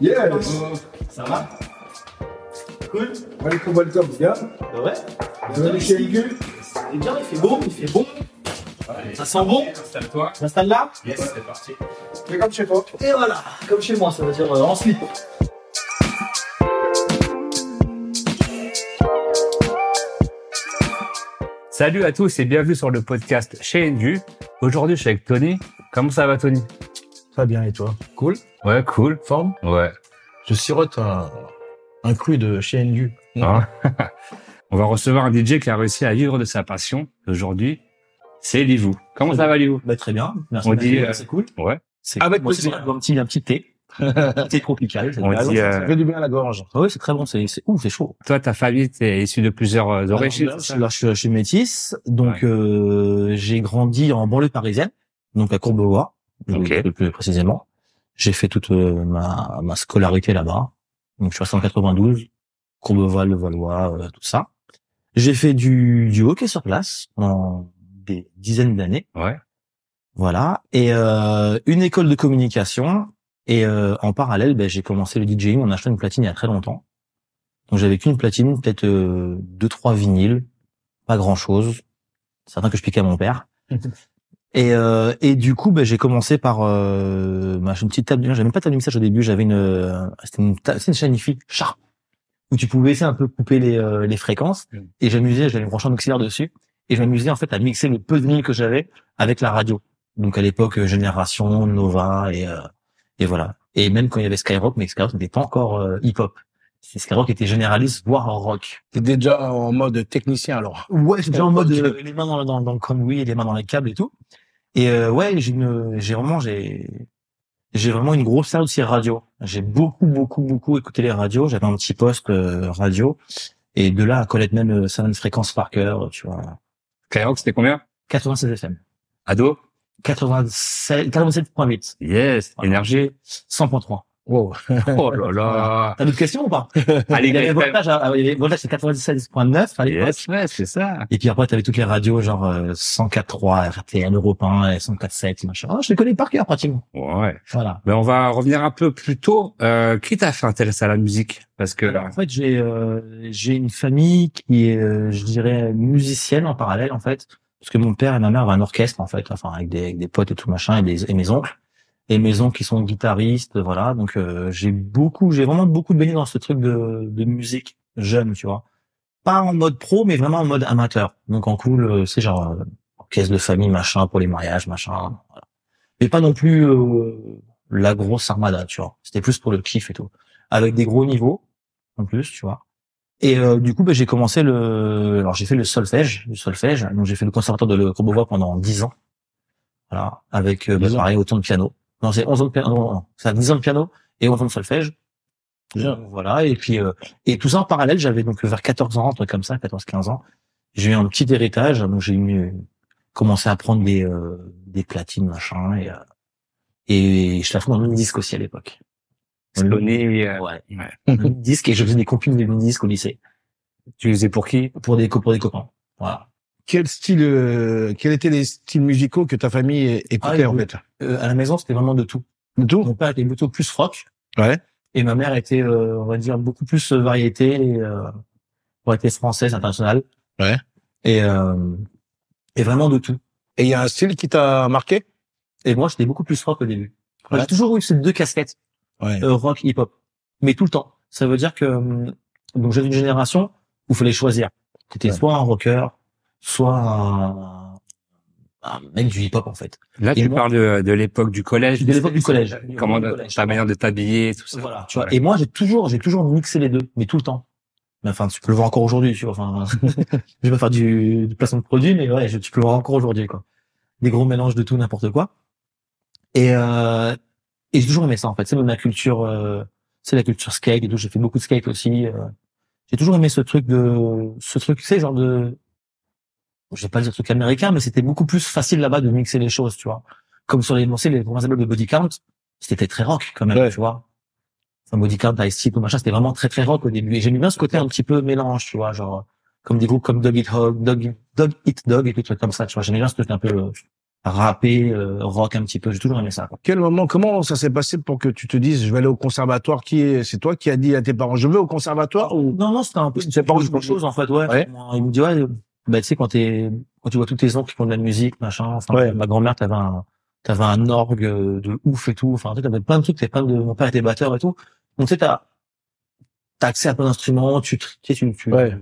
Yes. Ça va Cool Welcome, welcome, bien. Bah Ouais. Bienvenue chez. C'est bien, il fait beau, il fait bon. Ça sent bon. Installe-toi. J'installe là. Yes, c'est parti. C'est comme chez toi. Et voilà, comme chez moi, ça veut dire euh, en slip. Salut à tous et bienvenue sur le podcast chez Endu. Aujourd'hui, je suis avec Tony. Comment ça va, Tony? Très bien, et toi? Cool? Ouais, cool. Forme? Ouais. Je sirote un, un cru de chez NU. Hein On va recevoir un DJ qui a réussi à vivre de sa passion. Aujourd'hui, c'est Livou. Comment ça va, Livou? Bah très bien. Merci. On merci, dit, euh, c'est cool. Ouais. C'est avec moi, c'est plaisir. un petit un petit thé. un thé tropical. c'est On dit, Ça euh, fait du bien à la gorge. Ah ouais, c'est très bon, c'est c'est ouh, c'est chaud. toi, ta famille, t'es issu de plusieurs euh, origines. Alors, c'est ça? là, je, suis- je suis métisse, donc euh, j'ai grandi en banlieue parisienne, donc à Courbevoie, Ok. plus, plus précisément. J'ai fait toute euh, ma, ma scolarité là-bas, donc je suis resté en 92, Courbevoie, Le Valois, euh, tout ça. J'ai fait du, du hockey sur place pendant des dizaines d'années, Ouais. voilà, et euh, une école de communication. Et euh, en parallèle, ben, j'ai commencé le DJing en achetant une platine il y a très longtemps. Donc j'avais qu'une platine, peut-être euh, deux trois vinyles, pas grand chose. Certains que je piquais à mon père. et euh, et du coup, ben, j'ai commencé par euh, bah, j'ai une petite table. J'avais même pas de table de mixage au début. J'avais une euh, c'était une une chaîne Sharp où tu pouvais essayer un peu couper les euh, les fréquences. Mm. Et j'amusais, j'avais branché un auxiliaire dessus et je m'amusais en fait à mixer le peu de que j'avais avec la radio. Donc à l'époque euh, Génération, Nova et euh, et voilà. Et même quand il y avait Skyrock, mais Skyrock n'était pas encore hip-hop. C'est Skyrock était généraliste, voire en rock. T'es déjà en mode technicien alors. Ouais, j'étais en mode euh, les mains dans, le- dans, dans le conduit, les mains dans les câbles et tout. Et euh, ouais, j'ai une, j'ai vraiment, j'ai, j'ai vraiment une grosse salle aussi radio. J'ai beaucoup, beaucoup, beaucoup écouté les radios. J'avais un petit poste euh, radio. Et de là à connaître même euh, certaines fréquences par cœur, tu vois. Skyrock, c'était combien? 96 FM. Ado? 87, 87.8. Yes. Voilà. Énergie 100.3. Wow. Oh là là. T'as d'autres questions ou pas? Allez, Il y avait voltage, à- il y avait voltage c'est 97.9 à l'époque. Yes, ouais, c'est ça. Et puis après, t'avais toutes les radios, genre euh, 104.3, RTL, Europe 1, et 104.7, machin. Oh, je les connais par cœur, pratiquement. Ouais. Voilà. Mais on va revenir un peu plus tôt. Euh, qui t'a fait intéresser à la musique? Parce que Alors, en fait, j'ai euh, j'ai une famille qui est, euh, je dirais, musicienne en parallèle, en fait. Parce que mon père et ma mère avaient un orchestre, en fait, enfin, avec des, avec des potes et tout machin, et, des, et mes oncles. Et oncles qui sont guitaristes, voilà. Donc, euh, j'ai beaucoup, j'ai vraiment beaucoup baigné dans ce truc de, de musique jeune, tu vois. Pas en mode pro, mais vraiment en mode amateur. Donc, en cool, euh, c'est genre, euh, orchestre de famille, machin, pour les mariages, machin, voilà. Mais pas non plus euh, la grosse armada, tu vois. C'était plus pour le kiff et tout. Avec des gros niveaux, en plus, tu vois. Et euh, du coup, ben, j'ai commencé le, alors j'ai fait le solfège, le solfège. Donc j'ai fait le conservatoire de Le Courbevoie pendant 10 ans, voilà, avec euh, 10 ans. pareil autant de piano. Non, c'est 11 ans de piano, c'est 10 ans de piano et 11 ans de solfège. Donc, Voilà, et puis euh, et tout ça en parallèle, j'avais donc vers 14 ans, un truc comme ça, 14-15 ans. J'ai eu un petit héritage, donc j'ai eu commencé à prendre des euh, des platines machin et euh, et je la fais dans le disque aussi à l'époque. Sony, euh, Ouais. ouais. Un disque et je faisais des compines de disques au lycée tu faisais pour qui? Pour des pour des copains. Voilà. Quel style, euh, quels étaient les styles musicaux que ta famille écoutait Ah, en fait? Euh, à la maison, c'était vraiment de tout. De tout? Mon père était plutôt plus rock Ouais. et ma mère était, euh, on va dire, beaucoup plus euh, variété, et, euh, variété française, internationale. Ouais. Et euh, et vraiment de tout. Et il y a un style qui t'a marqué? Et moi, j'étais beaucoup plus rock au début. Ouais. J'ai toujours eu ces deux casquettes, Ouais. euh, rock, hip-hop, mais tout le temps. Ça veut dire que hum, donc j'avais une génération où il fallait choisir. C'était Ouais. soit un rocker, soit un, un mec du hip-hop en fait. Là, Et tu moi- parles de, de l'époque du collège. De l'époque du collège. Comment ta manière de t'habiller, tout ça. Voilà, tu vois. Ouais. Et moi, j'ai toujours, j'ai toujours mixé les deux, mais tout le temps. Mais enfin, tu peux le voir encore aujourd'hui, tu vois. Enfin, je vais pas faire du, du placement de produit, mais ouais, je- tu peux le voir encore aujourd'hui, quoi. Des gros mélanges de tout, n'importe quoi. Et, euh, et j'ai toujours aimé ça, en fait. C'est même ma culture, euh, c'est la culture skate et tout. J'ai fait beaucoup de skate aussi. euh. J'ai toujours aimé ce truc de, ce truc, tu sais, genre de, je vais pas dire truc américain, mais c'était beaucoup plus facile là-bas de mixer les choses, tu vois. Comme sur les, c'est les premiers albums de Body Count, c'était très rock, quand même, Ouais. tu vois. Enfin, Body Count, Ice-T, tout machin, c'était vraiment très très rock au début. Et j'aimais bien ce côté un petit peu mélange, tu vois, genre, comme des groupes comme Dog Eat Dog, Dog, Dog Eat Dog et tout trucs comme ça, tu vois. J'aimais bien ce truc un peu, euh, rapper, euh, rock un petit peu. J'ai toujours aimé ça. Quoi. Quel moment, comment ça s'est passé pour que tu te dises, je vais aller au conservatoire? Qui est, c'est toi qui as dit à tes parents, je veux au conservatoire ou? Non, non, c'était un peu C'est pas autre chose en fait. Ouais. Ouais. Moi, Il me dit ouais, bah tu sais quand t'es, quand tu vois tous tes oncles qui font de la musique, machin. Enfin, Ouais. ma grand-mère t'avais un, t'avais un orgue de ouf et tout. Enfin, tu t'avais plein de trucs. T'avais plein de, mon père était batteur et tout. Donc tu sais, t'as, t'as accès à plein d'instruments. Tu, tu tu, tu Ouais.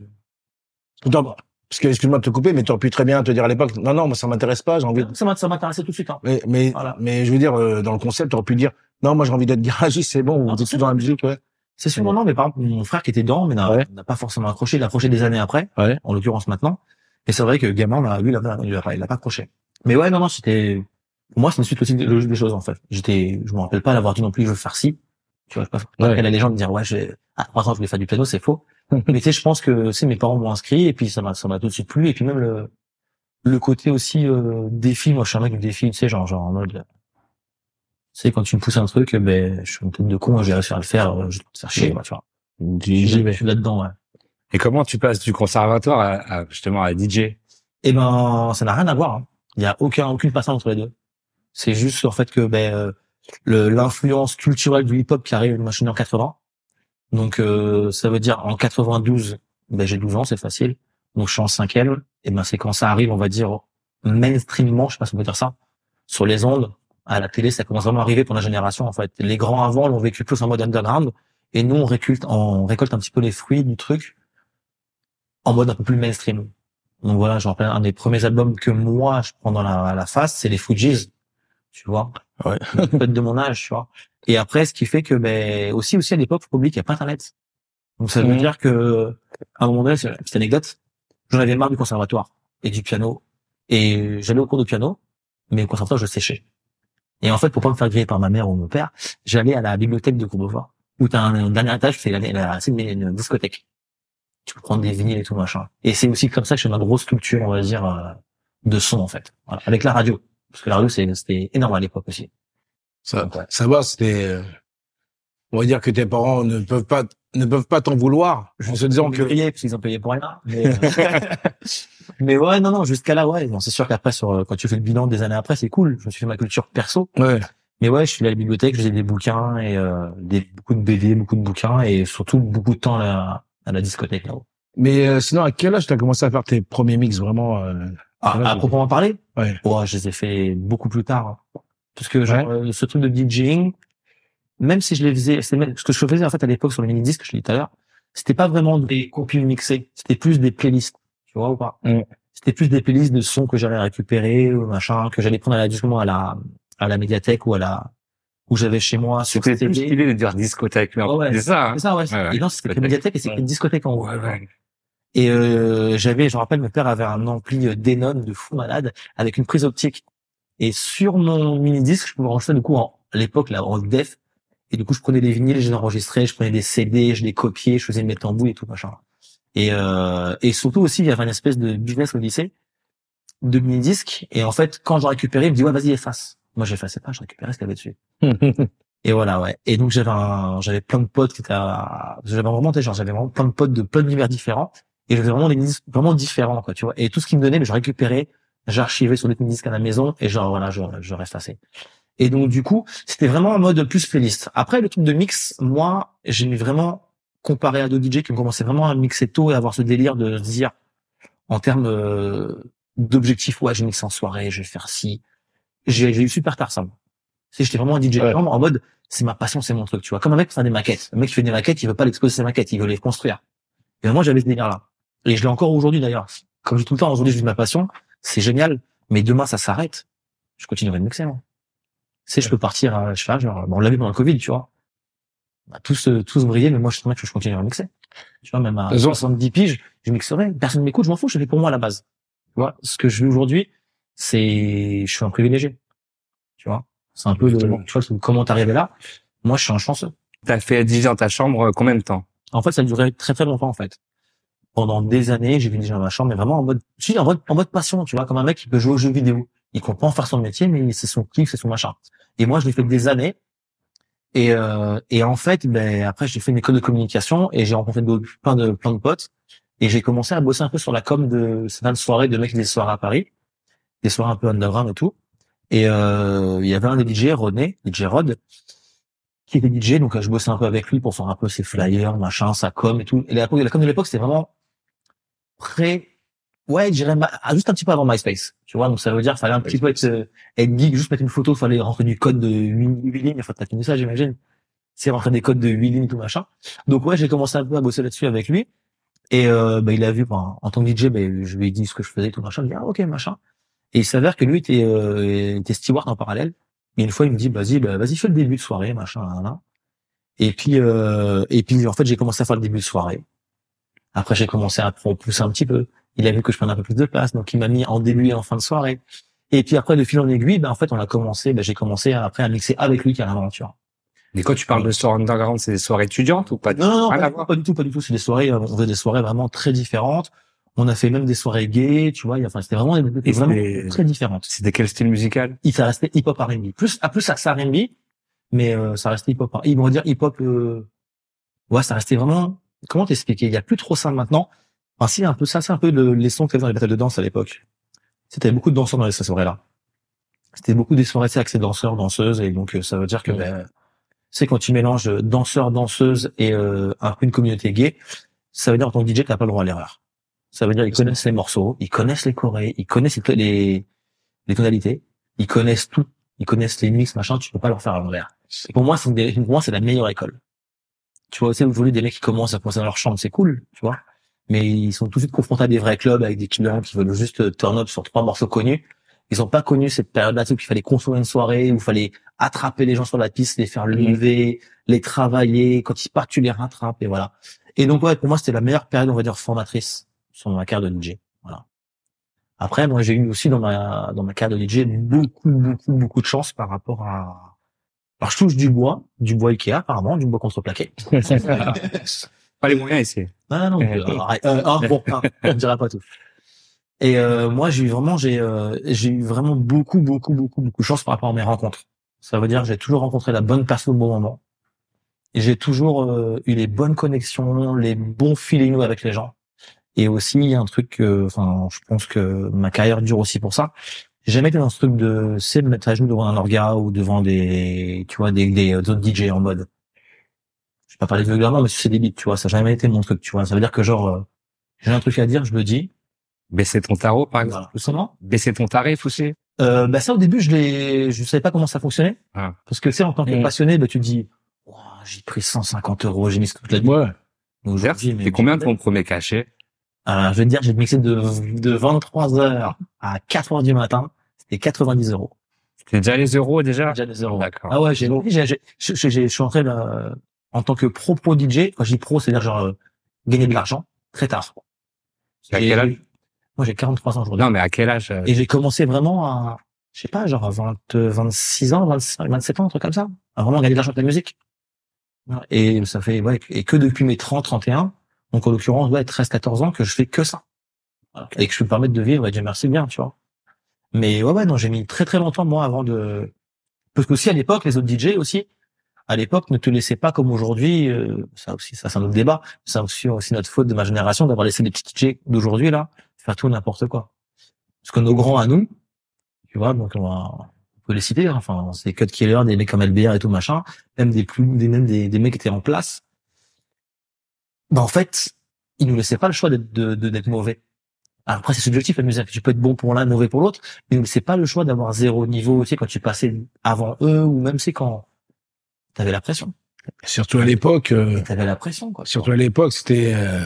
Attends, parce que, excuse-moi de te couper, mais tu aurais pu très bien te dire à l'époque, non, non, moi, ça m'intéresse pas, j'ai envie de... Ça m'intéressait tout de suite. Hein. Mais, mais, Voilà. mais je veux dire, euh, dans le concept, tu aurais pu dire, non, moi, j'ai envie d'être garagiste, c'est bon, ou t'es c'est tout dans la musique, ouais. C'est sûrement non, mais par exemple, mon frère qui était dedans, mais n'a Ouais. pas forcément accroché. Il a accroché des années après, Ouais. en l'occurrence maintenant. Et c'est vrai que gamin, là, lui, il a, pas- il a pas, il a pas accroché. Mais ouais, non, non, c'était, pour moi, c'est une suite aussi logique des choses, en fait. J'étais, je me rappelle pas d'avoir dit non plus, je veux faire ci. Tu vois, je sais pas, Ouais. il y a les gens me dire, ouais, j'ai, à trois ans, je voulais faire du piano, c'est faux. mais tu sais, je pense que, c'est mes parents m'ont inscrit, et puis ça m'a, ça m'a tout de suite plu, et puis même le, le côté aussi, euh, défi, moi, je suis un mec du défi, tu sais, genre, genre, en mode, tu sais, quand tu me pousses un truc, ben, je suis une tête de con, j'ai réussi à le faire, euh, je vais te faire chier, moi, tu vois. Je suis là-dedans, ouais. Et comment tu passes du conservatoire à, justement à DJ Eh ben, ça n'a rien à voir. hein. Il y a aucun, aucune passage entre les deux. C'est juste en fait que ben euh, le- l'influence culturelle du hip-hop qui arrive, moi je suis en 80. Donc euh, ça veut dire en 92, ben j'ai 12 ans, c'est facile. Donc je suis en cinquième. Et ben c'est quand ça arrive, on va dire mainstreamement, je sais pas si on peut dire ça, sur les ondes, à la télé, ça commence vraiment à arriver pour la génération en fait. Les grands avant l'ont vécu plus en mode underground, et nous on récolte, on récolte un petit peu les fruits du truc en mode un peu plus mainstream. Donc voilà, je me rappelle un des premiers albums que moi je prends dans la, la face, c'est les Fujis, tu vois. Ouais. Peut-être de mon âge, tu vois. Et après, ce qui fait que, ben, aussi, aussi à l'époque, faut oublier qu'il n'y a pas Internet. Donc ça veut Mhm. dire que, à un moment donné, c'est une petite anecdote, j'en avais marre du conservatoire et du piano. Et j'allais au cours de piano, mais au conservatoire, je séchais. Et en fait, pour pas me faire griller par ma mère ou mon père, j'allais à la bibliothèque de Courbevoie, où t'as un, un dernier étage, c'est la, la, une discothèque. Tu peux prendre des vinyles et tout machin. Et c'est aussi comme ça que je fais ma grosse culture, on va dire, euh, de son en fait, Voilà. avec la radio, parce que la radio c'était énorme à l'époque aussi. Ça, Donc, ouais. ça va, c'était, euh, on va dire que tes parents ne peuvent pas, ne peuvent pas t'en vouloir, en se disant que, ont payé, parce qu'ils ont payé pour rien. Mais, euh, mais ouais, non, non, jusqu'à là, ouais. Bon, c'est sûr qu'après, sur, quand tu fais le bilan des années après, c'est cool. Je me suis fait ma culture perso. ouais. Mais ouais, je suis allé à la bibliothèque, je faisais des bouquins et euh, des, beaucoup de BD, beaucoup de bouquins et surtout beaucoup de temps à la, à la discothèque là-haut. Mais euh, sinon, à quel âge t'as commencé à faire tes premiers mix vraiment euh, Ah, à je- proprement parler? Ouais. Ouais, je les ai fait beaucoup plus tard. hein. Parce que genre, euh, ce truc de DJing, même si je les faisais, c'est même- ce que je faisais en fait à l'époque sur les mini-disques, je l'ai dit tout à l'heure, c'était pas vraiment des compiles mixés, c'était plus des playlists, tu vois ou pas? Mm. C'était plus des playlists de sons que j'allais récupérer ou machin, que j'allais prendre à la, justement à la, à la médiathèque ou à la, où j'avais chez moi sur C'était stylé de dire discothèque, mais Ouais, ouais. c'est ça. hein. C'est ça, ouais. Ouais, ouais. Et non, c'était Discothèque. médiathèque et c'était une discothèque en haut. Ouais, ouais. Et euh, j'avais, je me rappelle, mon père avait un ampli euh, Denon de fou malade avec une prise optique. Et sur mon mini disque, je pouvais enregistrer du coup en à l'époque là en def. Et du coup, je prenais des vinyles, je les enregistrais, je prenais des CD, je les copiais, je faisais mes tambouilles et tout machin. Et euh, et surtout aussi, il y avait une espèce de business au lycée de mini disques. Et en fait, quand je récupérais, il me dit ouais, vas-y efface. Moi, j'effaçais pas, je récupérais ce qu'il y avait dessus. Et voilà, ouais. Et donc j'avais un, j'avais plein de potes qui étaient, à- j'avais vraiment, genre, j'avais vraiment plein de potes de plein d'univers différents. Et j'avais vraiment des disques vraiment différents, quoi, tu vois. Et tout ce qu'ils me donnaient, mais je récupérais, j'archivais sur des disques à la maison et genre, voilà, je, je restais Et donc, du coup, c'était vraiment en mode plus playlist. Après, le truc de mix, moi, j'ai mis vraiment, comparé à d'autres DJ qui ont commencé vraiment à mixer tôt et avoir ce délire de se dire, en termes euh, d'objectifs, ouais, je mixe en soirée, je vais faire ci. J'ai eu super tard ça. sais, j'étais vraiment un DJ Ouais. en mode, c'est ma passion, c'est mon truc, tu vois. Comme un mec qui fait des maquettes. Un mec qui fait des maquettes, il veut pas l'exposer ses maquettes, il veut les construire. Et moi, j'avais ce délire-là. Et je l'ai encore aujourd'hui d'ailleurs. Comme je dis tout le temps, aujourd'hui, je vis ma passion. C'est génial. Mais demain, ça s'arrête. Je continuerai de mixer, moi. Tu sais, je peux partir, euh, je sais pas, genre, bon, on l'a vu pendant le Covid, tu vois. On a tous, euh, tous brillé, mais moi, je suis un mec que je continuerai à mixer. Tu vois, même à Raison. 70 piges, je mixerai. Personne m'écoute, je m'en fous, je fais pour moi à la base. Tu vois, ce que je vis aujourd'hui, c'est, je suis un privilégié. Tu vois? C'est un peu, le, tu vois, comment t'arrives là? Moi, je suis un chanceux. T'as fait DJ dans ta chambre euh, combien de temps? En fait, ça a duré très très longtemps en fait. Pendant des années, j'ai vécu dans ma chambre, mais vraiment en mode, en mode, en mode passion, tu vois, comme un mec qui peut jouer aux jeux vidéo. Il comprend faire son métier, mais c'est son kiff, c'est son machin. Et moi, je l'ai fait des années. Et, euh, et en fait, ben après, j'ai fait une école de communication et j'ai rencontré plein de plein de potes. Et j'ai commencé à bosser un peu sur la com de certaines soirées de mecs des soirées à Paris, des soirées un peu underground et tout. Et euh, il y avait un des DJ, René, DJ Rod, qui était DJ, donc euh, je bossais un peu avec lui pour faire un peu ses flyers, machin, sa com et tout. Et la, la com de l'époque, c'était vraiment très, ouais, je dirais ma- ah, juste un petit peu avant MySpace, tu vois. Donc ça veut dire, fallait un petit peu être, euh, être geek, juste mettre une photo, fallait rentrer du code de 8, lignes, enfin t'as connu ça, j'imagine. C'est rentrer des codes de 8 lignes, tout machin. Donc ouais, j'ai commencé un peu à bosser là-dessus avec lui. Et euh, bah, il a vu, enfin, en tant que DJ, bah, je lui ai dit ce que je faisais, tout machin. Il dit, ah ok, machin. Et il s'avère que lui était, euh, était steward en parallèle. Et une fois, il me dit, vas-y, bah, vas-y, fais le début de soirée, machin, là, là. Et puis, euh, et puis, en fait, j'ai commencé à faire le début de soirée. Après, j'ai commencé à pousser un petit peu. Il a vu que je prenais un peu plus de place, donc il m'a mis en début et en fin de soirée. Et puis après, de fil en aiguille, ben en fait, on a commencé, ben j'ai commencé à- après à mixer avec lui tu vois. Mais quand tu parles de soirée underground, c'est des soirées étudiantes ou pas Non, non, à pas, du tout, pas du tout. C'est des soirées, euh, on faisait des soirées vraiment très différentes. On a fait même des soirées gays, tu vois. il y a- Enfin, c'était vraiment, des- vraiment très différentes. C'était quel style musical? Il ça restait hip hop R&B. Plus, à plus ça, ça R&B, mais euh, ça restait hip hop. Ils vont dire hip hop. Euh... Ouais, ça restait vraiment. Comment t'expliquer? Il y a plus trop ça maintenant. Enfin, si un peu ça, c'est un peu le, les sons qu'il y dans les battles de danse à l'époque. C'était beaucoup de danseurs dans les- ces soirées-là. C'était beaucoup des soirées avec ces danseurs, danseuses, et donc euh, ça veut dire que Ouais. ben, c'est quand tu mélanges euh, danseurs, danseuses et euh, un peu une communauté gay, ça veut dire en tant que DJ t'as pas le droit à l'erreur. Ça veut dire ils connaissent les morceaux, ils connaissent les chorés, ils connaissent les, les, les tonalités, ils connaissent tout, ils connaissent les mix machin, tu peux pas leur faire à l'envers. Pour moi, c'est pour moi c'est la meilleure école. Tu vois aussi aujourd'hui des mecs qui commencent à commencer dans leur chambre, c'est cool, tu vois. Mais ils sont tout de suite confrontés à des vrais clubs avec des clients qui veulent juste euh, turn up sur trois morceaux connus. Ils ont pas connu cette période-là où il fallait construire une soirée, où il fallait attraper les gens sur la piste, les faire lever, les travailler. Quand ils partent, tu les rattrapes et voilà. Et donc ouais, pour moi, c'était la meilleure période, on va dire, formatrice sur ma carrière de DJ. Voilà. Après, moi, j'ai eu aussi dans ma dans ma carrière de DJ beaucoup, beaucoup, beaucoup de chance par rapport à. Alors, je touche du bois, du bois Ikea apparemment, du bois contreplaqué. Pas les moyens ici. Non, non, non. Euh, euh, bon, un, on ne dira pas tout. Et euh, moi, j'ai eu vraiment, j'ai, euh, j'ai eu vraiment beaucoup, beaucoup, beaucoup, beaucoup de chance par rapport à mes rencontres. Ça veut dire que j'ai toujours rencontré la bonne personne au bon moment. Et j'ai toujours euh, eu les bonnes connexions, les bons feelings avec les gens. Et aussi, il y a un truc, enfin, je pense que ma carrière dure aussi pour ça. J'ai jamais été dans ce truc de, c'est me mettre à genoux devant un orga ou devant des, tu vois, des, des autres DJ en mode. Je vais pas parler vulgairement, mais c'est des beats, tu vois. Ça n'a jamais été mon truc, tu vois. Ça veut dire que genre, euh, j'ai un truc à dire, je le dis. Baisser ton tarot, par exemple. Voilà. Baisser ton tarif aussi. euh, bah ça au début je l'ai je savais pas comment ça fonctionnait Ah. parce que tu sais en tant que Mm. passionné bah tu te dis j'ai pris 150 euros j'ai mis toute la nuit Ouais. Aujourd'hui, mais- c'est combien ton premier cachet? Alors, je te dire j'ai mixé de de 23 heures à 4 heures du matin c'était 90 euros C'était déjà les euros déjà? Déjà des euros D'accord. ah ouais j'ai j'ai j'ai- je suis entré là, en tant que pro pro DJ quand je dis pro c'est à dire genre euh, gagner de l'argent très tard À quel âge? Moi j'ai 43 ans aujourd'hui Non, mais à quel âge euh, Et j'ai commencé vraiment à, je sais pas, genre à 20, 26 ans, 25, 27 ans, un truc comme ça. À vraiment gagner de l'argent avec la musique. Et ça fait, ouais, et que depuis mes 30, 31, donc en l'occurrence, ouais, 13, 14 ans que je fais que ça. Et que je peux me permettre de vivre, et Dieu merci bien, tu vois. Mais ouais, ouais, non, j'ai mis très très longtemps, moi, avant de, parce qu'aussi à l'époque, les autres DJ aussi, à l'époque, ne te laissaient pas comme aujourd'hui, euh, ça aussi, ça c'est un autre débat, c'est aussi, aussi notre faute de ma génération d'avoir laissé les petits DJ d'aujourd'hui, là, faire tout n'importe quoi. Parce que nos grands à nous, tu vois, donc on, va, on peut les citer, hein, enfin, c'est Cut Killer, des mecs comme LBR et tout machin, même des plus, des, même des, des mecs qui étaient en place. Bah, en fait, ils nous laissaient pas le choix d'être, de, de- d'être mauvais. Alors, après, c'est subjectif, la musique. Tu peux être bon pour l'un, mauvais pour l'autre, mais ils nous laissaient pas le choix d'avoir zéro niveau, tu sais, quand tu passais avant eux, ou même c'est quand t'avais la pression. Surtout à l'époque, euh, T'avais la pression, quoi. surtout à l'époque, c'était, euh,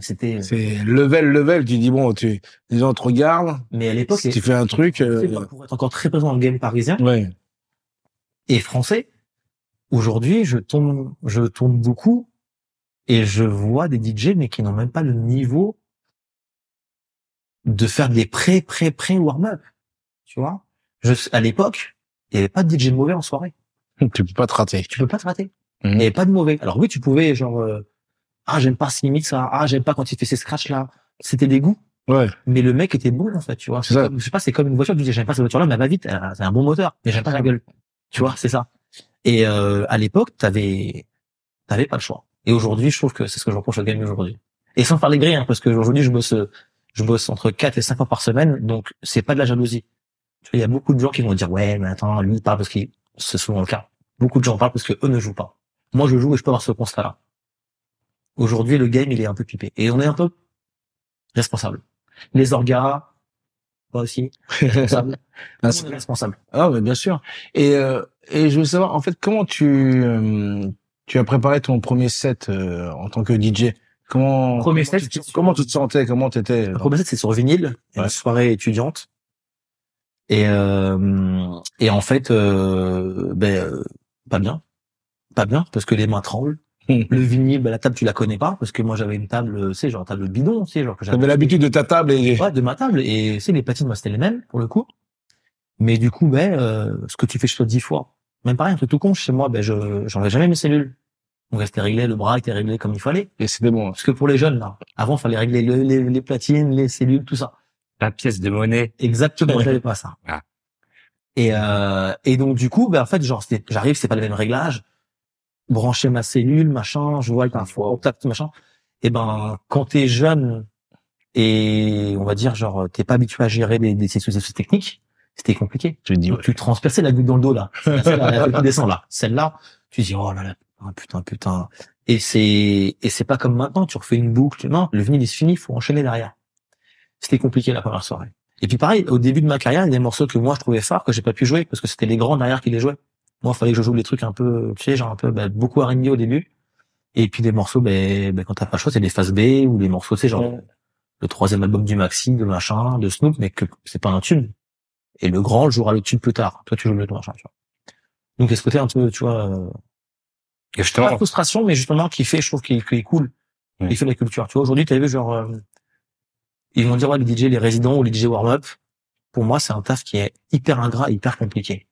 c'était, c'est level, level. Tu dis bon, tu, les gens te regardent. mais à l'époque, Si tu fais un truc, euh, pour être encore très présent dans le game parisien, ouais. et français. Aujourd'hui, je tourne, je tourne beaucoup et je vois des DJ mais qui n'ont même pas le niveau de faire des pré pré pré warm up. Tu vois? Je, À l'époque, il n'y avait pas de DJ mauvais en soirée. Tu peux pas te rater. Tu peux pas te rater. Il Mhm. n'y avait pas de mauvais. Alors oui, tu pouvais genre euh, ah j'aime pas ce limite ça, ah j'aime pas quand il fait ces scratchs là. C'était des goûts. Ouais. Mais le mec était bon en fait, tu vois. C'est ça. comme- je sais pas, c'est comme une voiture. Tu dis j'aime pas cette voiture-là, mais elle va vite. C'est un bon moteur, mais j'aime pas la gueule. Tu vois, c'est ça. Et euh, à l'époque, t'avais, t'avais pas le choix. Et aujourd'hui, je trouve que c'est ce que je reproche au game aujourd'hui. Et sans faire les grilles, hein, parce que aujourd'hui, je bosse, je bosse entre 4 et 5 heures par semaine, donc c'est pas de la jalousie. Il y a beaucoup de gens qui vont dire, ouais, mais attends, lui, il parle parce qu'il, c'est souvent le cas. Beaucoup de gens parlent parce que eux ne jouent pas. Moi, je joue et je peux avoir ce constat-là. Aujourd'hui, le game, il est un peu pipé. Et on est un peu responsable. Les orgas, moi aussi, responsable. Ah, on est responsable. Ah, mais bien sûr. Et, euh, et je veux savoir, en fait, comment tu, euh, tu as préparé ton premier set euh, en tant que DJ Comment, Premier comment set, tu comment tu te sentais Comment t'étais Le premier set, c'est sur vinyle, Ouais. une soirée étudiante. Et, euh, et en fait, euh, ben, euh, pas bien. Pas bien, parce que les mains tremblent. Le vinyle, ben, la table, tu la connais pas, parce que moi, j'avais une table, euh, tu sais, genre table bidon, tu sais, genre que j'avais l'habitude de ta table et Ouais, de ma table. Et tu sais, les platines, moi, c'était les mêmes, pour le coup. Mais du coup, ben, euh, ce que tu fais chez toi dix fois. Même pareil, un truc tout con, chez moi, ben, je, j'enlevais jamais mes cellules. Donc, elles étaient réglées, le bras était réglé comme il fallait. et c'était bon. Parce que pour les jeunes, là, avant, fallait régler le- les, les platines, les cellules, tout ça. La pièce de monnaie. Exactement, j'avais pas ça. Ah. Et, euh, et donc, du coup, ben, en fait, genre, c'était- j'arrive, c'est pas le même réglage. Brancher ma cellule, machin, je vois parfois au tact, machin. Et ben, quand t'es jeune et on va dire, genre, t'es pas habitué à gérer des, des sessions techniques, c'était compliqué. Je dis, tu transperçais la goutte dans le dos, là. Celle-là, qui descend, là. Celle-là, tu dis, oh là là, putain, putain. Et c'est, et c'est pas comme maintenant, tu refais une boucle. Non, le vinyle, il se finit, faut enchaîner derrière. C'était compliqué la première soirée. Et puis pareil, au début de ma carrière, il y a des morceaux que moi je trouvais phares que j'ai pas pu jouer parce que c'était les grands derrière qui les jouaient. Moi, il fallait que je joue des trucs un peu, tu sais, genre un peu bah, beaucoup R&B au début. Et puis des morceaux, ben, quand t'as pas le choix, c'est des phases B ou des morceaux, tu sais, genre le troisième album du Maxi, de machin, de Snoop, mais que c'est pas un tune. Et le grand jouera le tune plus tard. Toi, tu joues le vois. Donc, il y a ce côté un peu, tu vois, euh, Et pas justement, frustration, mais justement qui fait, je trouve qu'il est cool. Il fait de la culture. Tu vois, aujourd'hui, t'as vu, genre, euh, ils vont dire, ouais, les DJ, les résidents ou les DJ warm-up. Pour moi, c'est un taf qui est hyper ingrat, hyper compliqué.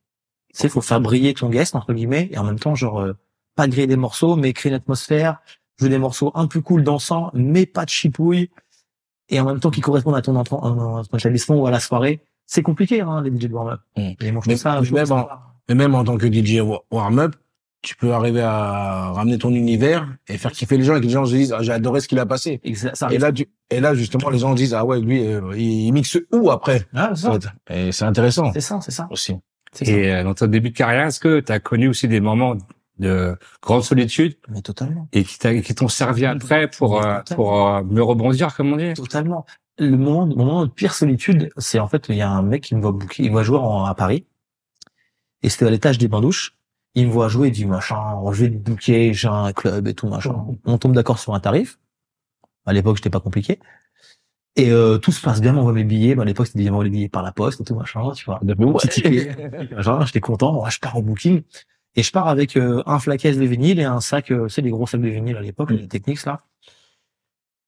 Tu sais, faut faire briller ton guest, entre guillemets, et en même temps, genre, euh, pas griller des morceaux, mais créer une atmosphère, jouer des morceaux un peu cool dansants, mais pas de chipouille, et en même temps qui correspondent à ton, entrant- à ton établissement ou à la soirée. C'est compliqué, hein, les DJ de warm-up. Mm. Et moi, je Mais- ça, mais même en- Mais même en tant que DJ wa- warm-up, tu peux arriver à ramener ton univers et faire kiffer les gens et que les gens se disent, ah, j'ai adoré ce qu'il a passé. Exa- ça Et là, tu, et là, justement, les gens disent, ah ouais, lui, euh, il, il mixe où après? Ah, c'est ça. Et c'est intéressant C'est ça, c'est ça. aussi. Ça. et euh, dans ton début de carrière, est-ce que tu as connu aussi des moments de grande solitude Mais totalement. et qui t'ont servi après pour euh, pour mieux rebondir, comme on dit? Totalement. Le moment, mon moment de pire solitude, c'est en fait, il y a un mec qui me voit booker, il me voit jouer en- à Paris. Et c'était à l'étage des bains-douches. Il me voit jouer, il dit, machin, je vais te booker, j'ai un club et tout, machin. On tombe d'accord sur un tarif. À l'époque, j'étais pas compliqué. Et euh, tout se passe bien, on m'envoie mes billets. Bah, à l'époque, c'était bien m'envoyer les billets par la poste et tout, machin, tu vois. Ticket. J'étais content, je pars au booking. Et je pars avec euh, un flaquette de vinyle et un sac, euh, tu sais, les gros sacs de vinyle à l'époque, les Technics, là.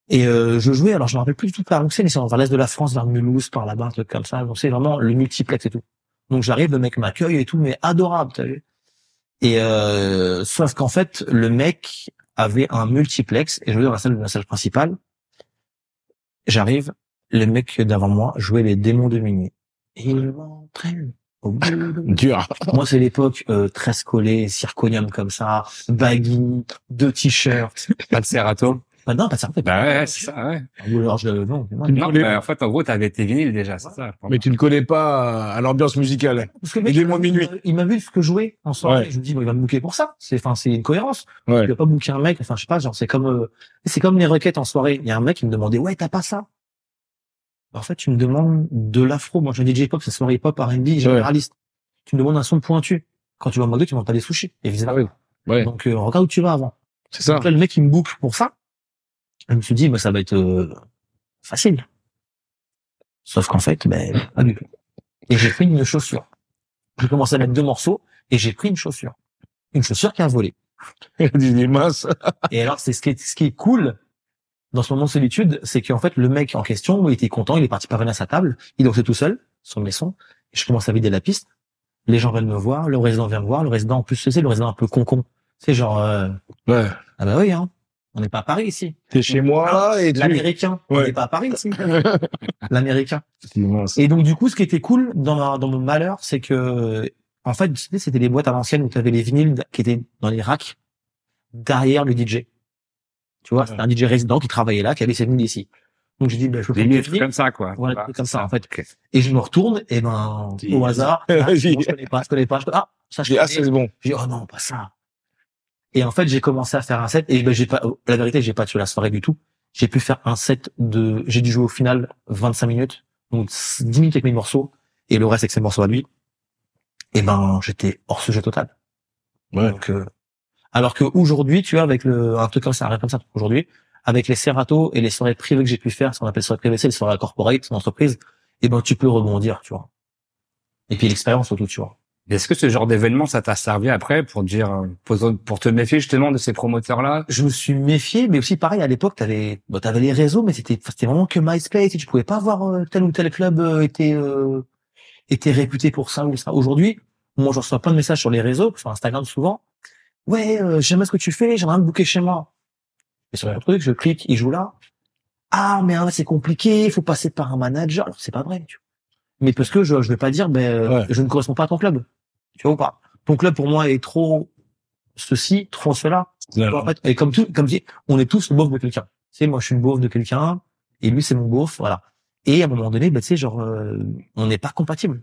Et euh, je jouais, alors je me rappelle plus du tout par où c'est, mais c'est vers l'est de la France, vers Mulhouse, par là-bas, un truc comme ça. Donc c'est vraiment le multiplex et tout. Donc j'arrive, le mec m'accueille et tout, mais adorable, t'as vu. Et euh, sauf qu'en fait, le mec avait un multiplex et je jouais dans la salle, la salle principale. J'arrive, le mec d'avant moi jouait les démons de minuit. Et il m'entraîne au bout de Dur. moi, c'est l'époque euh, très collé, zirconium comme ça, baggy, deux t-shirts. Pas de Serato Bah non, pas certain. Bah ouais, c'est ça, ouais. Ou alors je non, non. Non, bah, en fait, en gros, t'avais tes vinyles déjà, c'est ça. Mais tu ne connais pas à l'ambiance musicale. Parce que mec, il m'a- minuit. il m'a vu ce que je jouais en soirée. Ouais. Je me dis, bon, il va me bouquer pour ça. C'est, enfin, c'est une cohérence. Ouais. Il va pas bouquer un mec. Enfin, je sais pas, genre, c'est comme, euh, c'est comme les requêtes en soirée. Il y a un mec qui me demandait, ouais, t'as pas ça? En fait, tu me demandes de l'afro. Moi, je dis DJ pop, c'est soirée pop, R&B, généraliste. Tu me demandes un son pointu. Quand tu vas au McDo, tu demandes pas des sushis. Et vice Ah oui. Ouais. Donc, euh, regarde où tu vas avant. C'est ça. Donc là, le mec, il me book pour ça. Je me suis dit, bah, ça va être euh, facile. Sauf qu'en fait, ben, pas du tout. Et j'ai pris une chaussure. J'ai commencé à mettre deux morceaux et j'ai pris une chaussure. Une chaussure qui a volé. Il dit mince. Et alors, c'est ce qui est, ce qui est cool dans ce moment de solitude, c'est qu'en fait, le mec en question, il était content, il est parti parvenir à sa table, il dansait tout seul, sur mes sons, et je commence à vider la piste. Les gens viennent me voir, le résident vient me voir, le résident, en plus, c'est le résident un peu con-con. C'est genre, euh, Ouais. ah bah oui, hein. On n'est pas à Paris ici. T'es chez moi et tu... L'américain. On Ouais. n'est pas à Paris ici. L'américain. Et donc, du coup, ce qui était cool dans, ma, dans mon malheur, c'est que, en fait, tu sais, c'était les boîtes à l'ancienne où tu avais les vinyles qui étaient dans les racks derrière le DJ. Tu vois, c'était un DJ résident qui travaillait là, qui avait ses vinyles ici. Donc j'ai dit, ben, je peux Limite, devenir. comme ça, quoi. Voilà, Bah, comme ça, en fait. Et je me retourne, et ben, au hasard, ah, Vas-y. je connais pas, je connais pas, je ah, ça je ah, connais. c'est bon. J'ai dit, oh non, pas ça. Et en fait, j'ai commencé à faire un set, et ben, j'ai pas, la vérité, j'ai pas tué la soirée du tout. J'ai pu faire un set de, j'ai dû jouer au final 25 minutes, donc 10 minutes avec mes morceaux, et le reste avec ses morceaux à lui. Et ben, j'étais hors sujet total. Ouais. Donc, euh, alors que aujourd'hui, tu vois, avec le, un truc comme ça, un comme ça, aujourd'hui, avec les Serato et les soirées privées que j'ai pu faire, ce qu'on appelle soirées privées, c'est les soirées corporate, en entreprise, et ben, tu peux rebondir, tu vois. Et puis l'expérience surtout, tu vois. Est-ce que ce genre d'événement, ça t'a servi après pour dire, euh, pour, te méfier justement de ces promoteurs-là? Je me suis méfié, mais aussi pareil à l'époque, t'avais, bah, t'avais les réseaux, mais c'était, c'était vraiment que MySpace, tu pouvais pas voir euh, tel ou tel club euh, était euh, était réputé pour ça ou ça. Aujourd'hui, moi, je reçois plein de messages sur les réseaux, sur Instagram souvent. Ouais, j'aime ce que tu fais, j'aimerais me booker chez moi. Et sur le truc, je clique, il joue là. Ah, mais ah, c'est compliqué, il faut passer par un manager. Alors c'est pas vrai. Tu vois. Mais parce que je, je vais pas dire, ben, euh, Ouais. je ne correspond pas à ton club. Tu vois ou pas? Ton club pour moi est trop ceci, trop cela. En fait, et comme tout, comme je dis, on est tous le beauf de quelqu'un. Tu sais, moi, je suis le beauf de quelqu'un, et lui, c'est mon beauf, voilà. Et à un moment donné, bah, tu sais, genre, euh, on n'est pas compatible.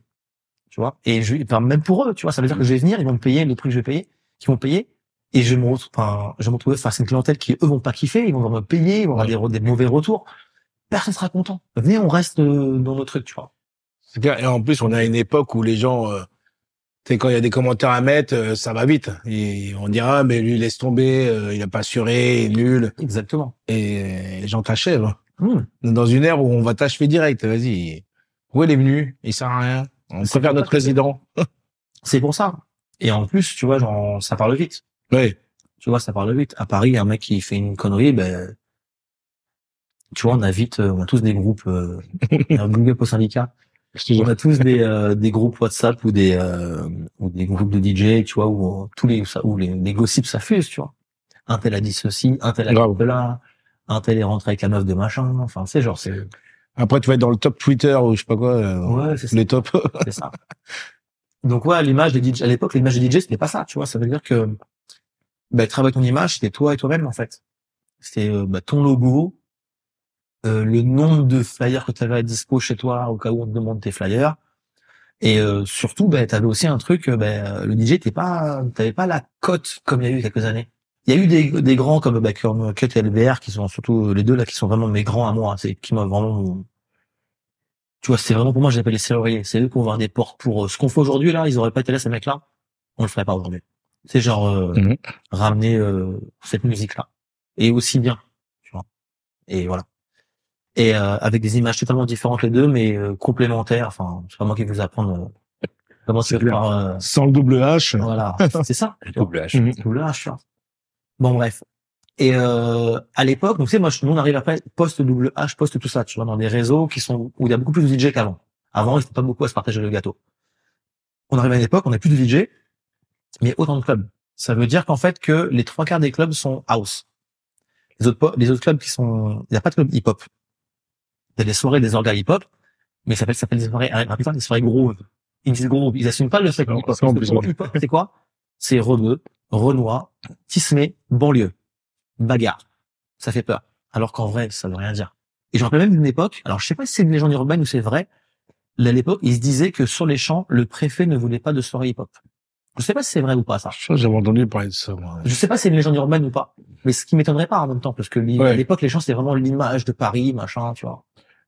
Tu vois? Et je, enfin, même pour eux, tu vois, ça veut dire que je vais venir, ils vont me payer le prix que je vais payer, qu'ils vont payer, et je vais me retrouve, enfin, je me retrouver face à une clientèle qui, eux, vont pas kiffer, ils vont me payer, ils vont avoir des, mauvais retours. Personne sera content. Venez, on reste euh, dans nos trucs, tu vois. C'est clair. Et en plus, on a une époque où les gens, euh, tu sais, quand il y a des commentaires à mettre, euh, ça va vite. Et on dira, ah, mais lui, laisse tomber, euh, il a pas assuré, il est nul. Exactement. Et les gens t'achèvent. Hmm. Dans une ère où on va t'achever direct, vas-y. Où il est venu? Il sert à rien. On préfère notre président. C'est pour ça. Et en plus, tu vois, genre, ça parle vite. Oui. Tu vois, ça parle vite. À Paris, un mec qui fait une connerie, ben, tu vois, on a vite, on a tous des groupes, un big up au syndicat. On a tous des, euh, des groupes WhatsApp ou des, euh, ou des groupes de DJ, tu vois, où euh, tous les, où les, les gossips s'affusent, tu vois. Un tel a dit ceci, un tel a dit cela, un tel est rentré avec la meuf de machin. Enfin, c'est genre, c'est, Après, tu vas être dans le top Twitter ou je sais pas quoi. euh, ouais, c'est ça. les tops. C'est ça. Donc ouais, l'image des DJ, à l'époque, l'image des DJ, c'était pas ça, tu vois. Ça veut dire que, bah, travailler ton image, c'était toi et toi-même, en fait. C'était, euh, bah, ton logo, euh, le nombre de flyers que tu avais à dispo chez toi au cas où on te demande tes flyers. Et euh, surtout, bah, tu avais aussi un truc, euh, bah, le DJ, t'es pas, t'avais pas la cote comme il y a eu quelques années. Il y a eu des, des grands comme, bah, comme Cut et LBR qui sont surtout euh, les deux là qui sont vraiment mes grands à moi. C'est qui m'a vraiment tu vois, c'est vraiment pour moi, j'appelle les serruriers. C'est eux qui vont ouvrir des portes pour euh, ce qu'on fait aujourd'hui là. Ils auraient pas été là, ces mecs-là. On le ferait pas aujourd'hui. C'est genre euh, Mhm. ramener euh, cette musique-là et aussi bien, tu vois. Et voilà. Et euh, avec des images totalement différentes les deux, mais euh, complémentaires. Enfin, c'est pas moi qui vais vous apprendre euh, comment C'est se faire. euh, Sans le double H. voilà, c'est ça. vois. Double H. Mhm. Là, tu vois. Bon, bref. Et euh, à l'époque, donc tu sais, moi, je- nous on arrive après post double H, post tout ça, tu vois, dans des réseaux qui sont où il y a beaucoup plus de DJ qu'avant. Avant, il faut pas beaucoup à se partager le gâteau. On arrive à une époque, on a plus de DJ, mais autant de clubs. Ça veut dire qu'en fait que les trois quarts des clubs sont house. Les autres, les autres clubs qui sont, il n'y a pas de club hip-hop. A des soirées, des orgas hip-hop, mais ça s'appelle, ça s'appelle des soirées, ah putain, des soirées groove. Ils disent groove, ils assument pas le fait hip-hop. c'est quoi? C'est Rebeu, Renoir, Tismé, banlieue, bagarre. Ça fait peur. Alors qu'en vrai, ça veut rien dire. Et je me rappelle même d'une époque, alors je sais pas si c'est une légende urbaine ou c'est vrai, là, à l'époque, il se disait que sur les champs, le préfet ne voulait pas de soirée hip-hop. Je sais pas si c'est vrai ou pas, ça. J'avais entendu parler de ça. moi. Je sais pas si c'est une légende urbaine ou pas. Mais ce qui m'étonnerait pas en même temps, parce que Ouais. à l'époque, les champs, c'était vraiment l'image de Paris, machin, tu vois.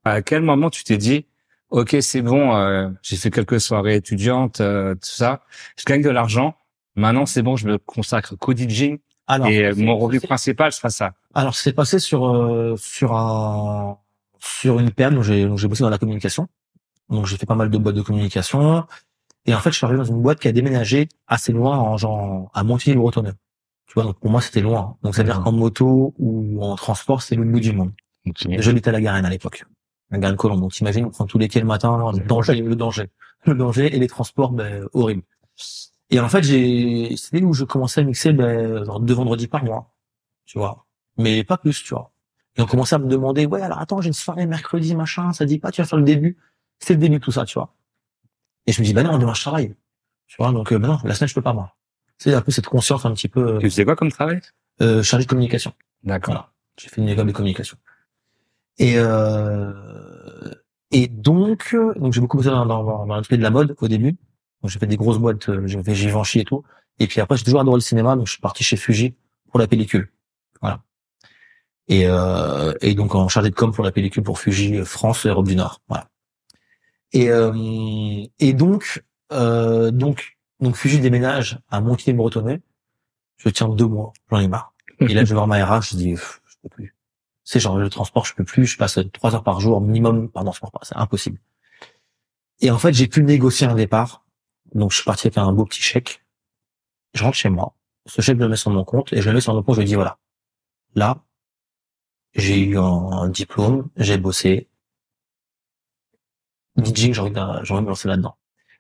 À quel moment tu t'es dit, ok, c'est bon, euh, j'ai fait quelques soirées étudiantes, euh, tout ça, je gagne de l'argent. Maintenant, c'est bon, je me consacre qu'au DJing Alors, et euh, mon revenu principal sera ça. Alors, c'est passé sur euh, sur un sur une période où j'ai où j'ai bossé dans la communication. Donc, j'ai fait pas mal de boîtes de communication. Et en fait, je suis arrivé dans une boîte qui a déménagé assez loin, en genre à Montigny-le-Bretonneux. Tu vois, donc pour moi, c'était loin. Donc, c'est-à-dire Mhm. qu'en moto ou en transport, c'est le bout du monde. J'habitais à la Garenne à l'époque. La Garenne Colombe. Donc, t'imagines, on prend tous les quais le matin, le danger, le danger. Le danger et les transports, ben, horribles. Et en fait, j'ai, c'était où je commençais à mixer, ben, genre deux vendredis par mois. Tu vois. Mais pas plus, tu vois. Et on commençait à me demander, ouais, alors attends, j'ai une soirée mercredi, machin, ça dit pas, tu vas faire le début. C'était le début de tout ça, tu vois. Et je me dis, bah non, demain je travaille. Tu vois, donc, euh, bah non, la semaine je peux pas, moi. C'est un peu cette conscience un petit peu, Tu faisais quoi comme travail? euh, chargé de communication. D'accord. Voilà. J'ai fait une école de communication. Et euh, et donc donc j'ai beaucoup bossé dans, dans, dans de la mode au début. J'ai fait des grosses boîtes, euh, j'ai fait Givenchy et tout. Et puis après j'ai toujours adoré le cinéma, donc je suis parti chez Fuji pour la pellicule. Voilà. Et euh, et donc en chargé de com pour la pellicule pour Fuji euh, France et Europe du Nord. Voilà. Et euh, et donc euh, donc donc Fuji déménage à Montigny-Bretonneux. Je tiens deux mois, j'en ai marre. Et là je vais voir ma RH, je dis je peux plus. C'est genre le transport, je peux plus. Je passe trois heures par jour minimum par transport, c'est impossible. Et en fait j'ai pu négocier un départ. Donc je suis parti avec un beau petit chèque. Je rentre chez moi. Ce chèque je le mets sur mon compte et je le mets sur mon compte. Je lui dis voilà, là j'ai eu un, diplôme, j'ai bossé. DJing, j'ai envie, envie de me lancer là-dedans.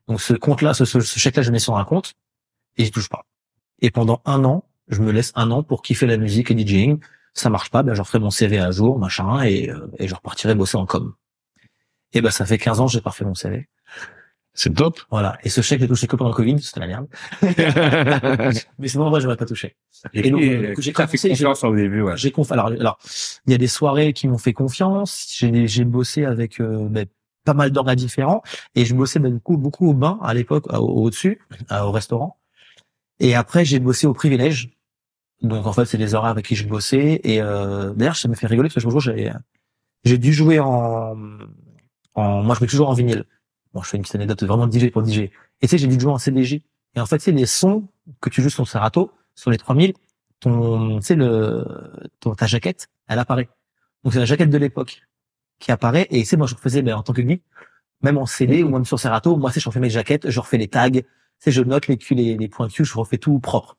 Donc ce compte-là, ce chèque-là, je le mets sur un compte et j'y touche pas. Et pendant un an, je me laisse un an pour kiffer la musique et DJing. Ça marche pas, ben je referai mon CV à jour, machin, et, euh, et je repartirai bosser en com. Et ben ça fait 15 ans que j'ai pas fait mon CV. C'est top. Voilà. Et ce chèque, j'ai touché que pendant le Covid, c'était la merde. Mais sinon, en vrai, je m'aurais pas touché. Et, donc, euh, euh, j'ai fait confiance au début, ouais. J'ai conf... alors, alors, il y a des soirées qui m'ont fait confiance. J'ai, j'ai bossé avec euh, ben, pas mal d'orgas différents et je bossais ben, beaucoup, beaucoup au bain à l'époque, au- au-dessus, euh, au restaurant. Et après, j'ai bossé au privilège. Donc en fait, c'est des horaires avec qui je bossais. Et euh, d'ailleurs, ça me fait rigoler parce que je me j'ai, j'ai dû jouer en, en, moi, je mets toujours en vinyle. Bon, je fais une petite anecdote vraiment DJ pour DJ. Et tu sais, j'ai dû jouer en CDJ. Et en fait, c'est les sons que tu joues sur Serato, sur les 3000, ton, tu sais, le, ton, ta jaquette, elle apparaît. Donc c'est la jaquette de l'époque qui apparaît. Et tu sais, moi, je refaisais, ben, en tant que geek, même en CD ou même sur Serato, moi, sais, je refais mes jaquettes, je refais les tags, tu sais, je note les les, les points cul, je refais tout propre.